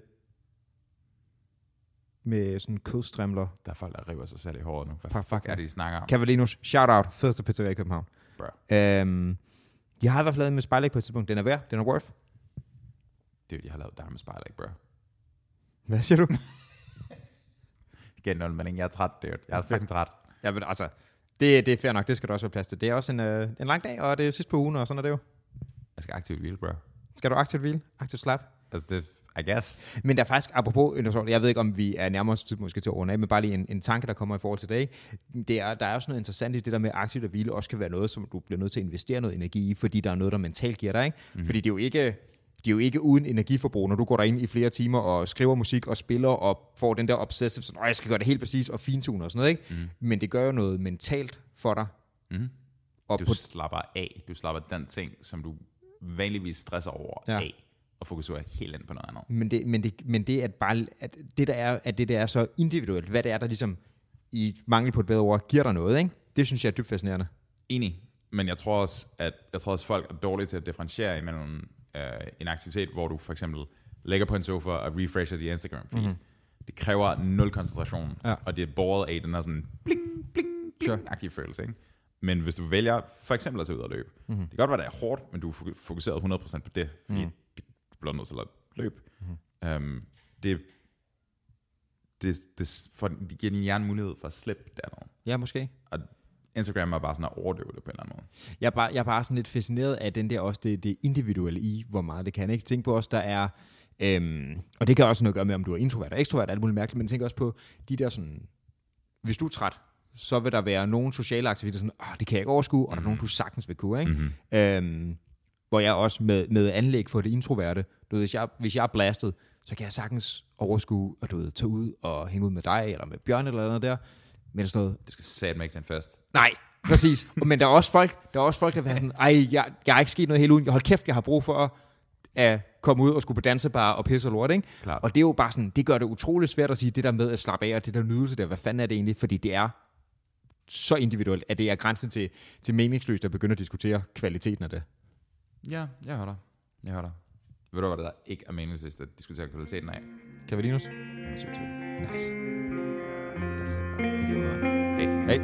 Speaker 2: med sådan kødstrimler.
Speaker 1: Der er folk, der river sig selv i håret nu. Hvad
Speaker 2: Fuck,
Speaker 1: fuck, er det, de snakker om?
Speaker 2: Cavalinus, shout out, fedeste pizzeria i København.
Speaker 1: Bro.
Speaker 2: Øhm, de har i hvert fald lavet med spejlæg på et tidspunkt. Den er værd, den er worth.
Speaker 1: Det jeg har lavet der med spejlæg, bro.
Speaker 2: Hvad siger du?
Speaker 1: Igen, men jeg er træt, dude. Jeg er fucking træt.
Speaker 2: ja, men altså, det, det er fair nok, det skal der også være plads til. Det er også en, øh, en lang dag, og det er sidst på ugen, og sådan er det jo.
Speaker 1: Jeg skal aktivt hvile, bro.
Speaker 2: Skal du aktivt hvile? Aktivt slap?
Speaker 1: Altså, det, I guess.
Speaker 2: Men der er faktisk, apropos, jeg ved ikke, om vi er nærmere tid måske til at runde af, men bare lige en, en tanke, der kommer i forhold til det. ikke? det er, der er også noget interessant i det der med, aktivt at hvile også kan være noget, som du bliver nødt til at investere noget energi i, fordi der er noget, der mentalt giver dig. Ikke? Mm. Fordi det er jo ikke, de er jo ikke uden energiforbrug, når du går derind i flere timer og skriver musik og spiller og får den der obsessive, sådan, jeg skal gøre det helt præcis og fintune og sådan noget, ikke? Mm. Men det gør jo noget mentalt for dig.
Speaker 1: Mm.
Speaker 2: Og
Speaker 1: Du
Speaker 2: på,
Speaker 1: slapper af. Du slapper den ting, som du vanligvis stresser over
Speaker 2: Ja.
Speaker 1: af, og fokuserer helt ind på noget andet.
Speaker 2: men, det, men, det, men det, at bare, at det der er, at det der er så individuelt, hvad det er, der ligesom i mangel på et bedre ord, giver dig noget, ikke? det synes jeg er dybt fascinerende.
Speaker 1: Enig. Men jeg tror også, at jeg tror også, folk er dårlige til at differentiere imellem øh, en aktivitet, hvor du for eksempel ligger på en sofa og refresher dit Instagram feed. Mm-hmm. Det kræver nul koncentration.
Speaker 2: Ja.
Speaker 1: og det er båret af den her sådan bling, bling, bling-agtige følelse. Ikke? Men hvis du vælger for eksempel at tage ud og løbe,
Speaker 2: Mhm.
Speaker 1: mm-hmm. det kan godt være, det er hårdt, men du er fok- fokuseret 100% på det, fordi mm. du bliver nødt til at løbe. Mm-hmm. Um, det, det, det, for, det giver din hjerne mulighed for at slippe dernede.
Speaker 2: Ja, måske.
Speaker 1: Og Instagram er bare sådan at overdøve det på en eller anden måde.
Speaker 2: Jeg er, bare, jeg er bare sådan lidt fascineret af den der også det, det individuelle i, hvor meget det kan. Ikke? Tænk på også, der er, øhm, og det kan også noget at gøre med, om du er introvert og ekstrovert, alt muligt mærkeligt, men tænk også på de der sådan, hvis du er træt, så vil der være nogle sociale aktiviteter, sådan, oh, det kan jeg ikke overskue, og der er nogen, du sagtens vil kunne. Ikke? Mm-hmm. Øhm, hvor jeg også med, med anlæg for det introverte, du ved, hvis, jeg, hvis jeg er blastet, så kan jeg sagtens overskue og du ved, tage ud og hænge ud med dig, eller med Bjørn eller noget der, men sådan noget,
Speaker 1: Det skal satme ikke til en fest.
Speaker 2: Nej, præcis. Men der er også folk, der er også folk, der vil sådan, ej, jeg, jeg har ikke sket noget hele ugen. Jeg hold kæft, jeg har brug for at, komme ud og skulle på dansebar og pisse og lort, ikke?
Speaker 1: Klart.
Speaker 2: Og det er jo bare sådan, det gør det utroligt svært at sige det der med at slappe af, og det der nydelse der, hvad fanden er det egentlig? Fordi det er så individuelt, at det er grænsen til, til meningsløst at begynde at diskutere kvaliteten af det.
Speaker 1: Ja, jeg hører dig. Jeg hører dig. Ved du, hvad der ikke er meningsløst at diskutere kvaliteten af?
Speaker 2: Nu?
Speaker 1: Jeg vi
Speaker 2: Nice.
Speaker 1: Hey,
Speaker 2: hey.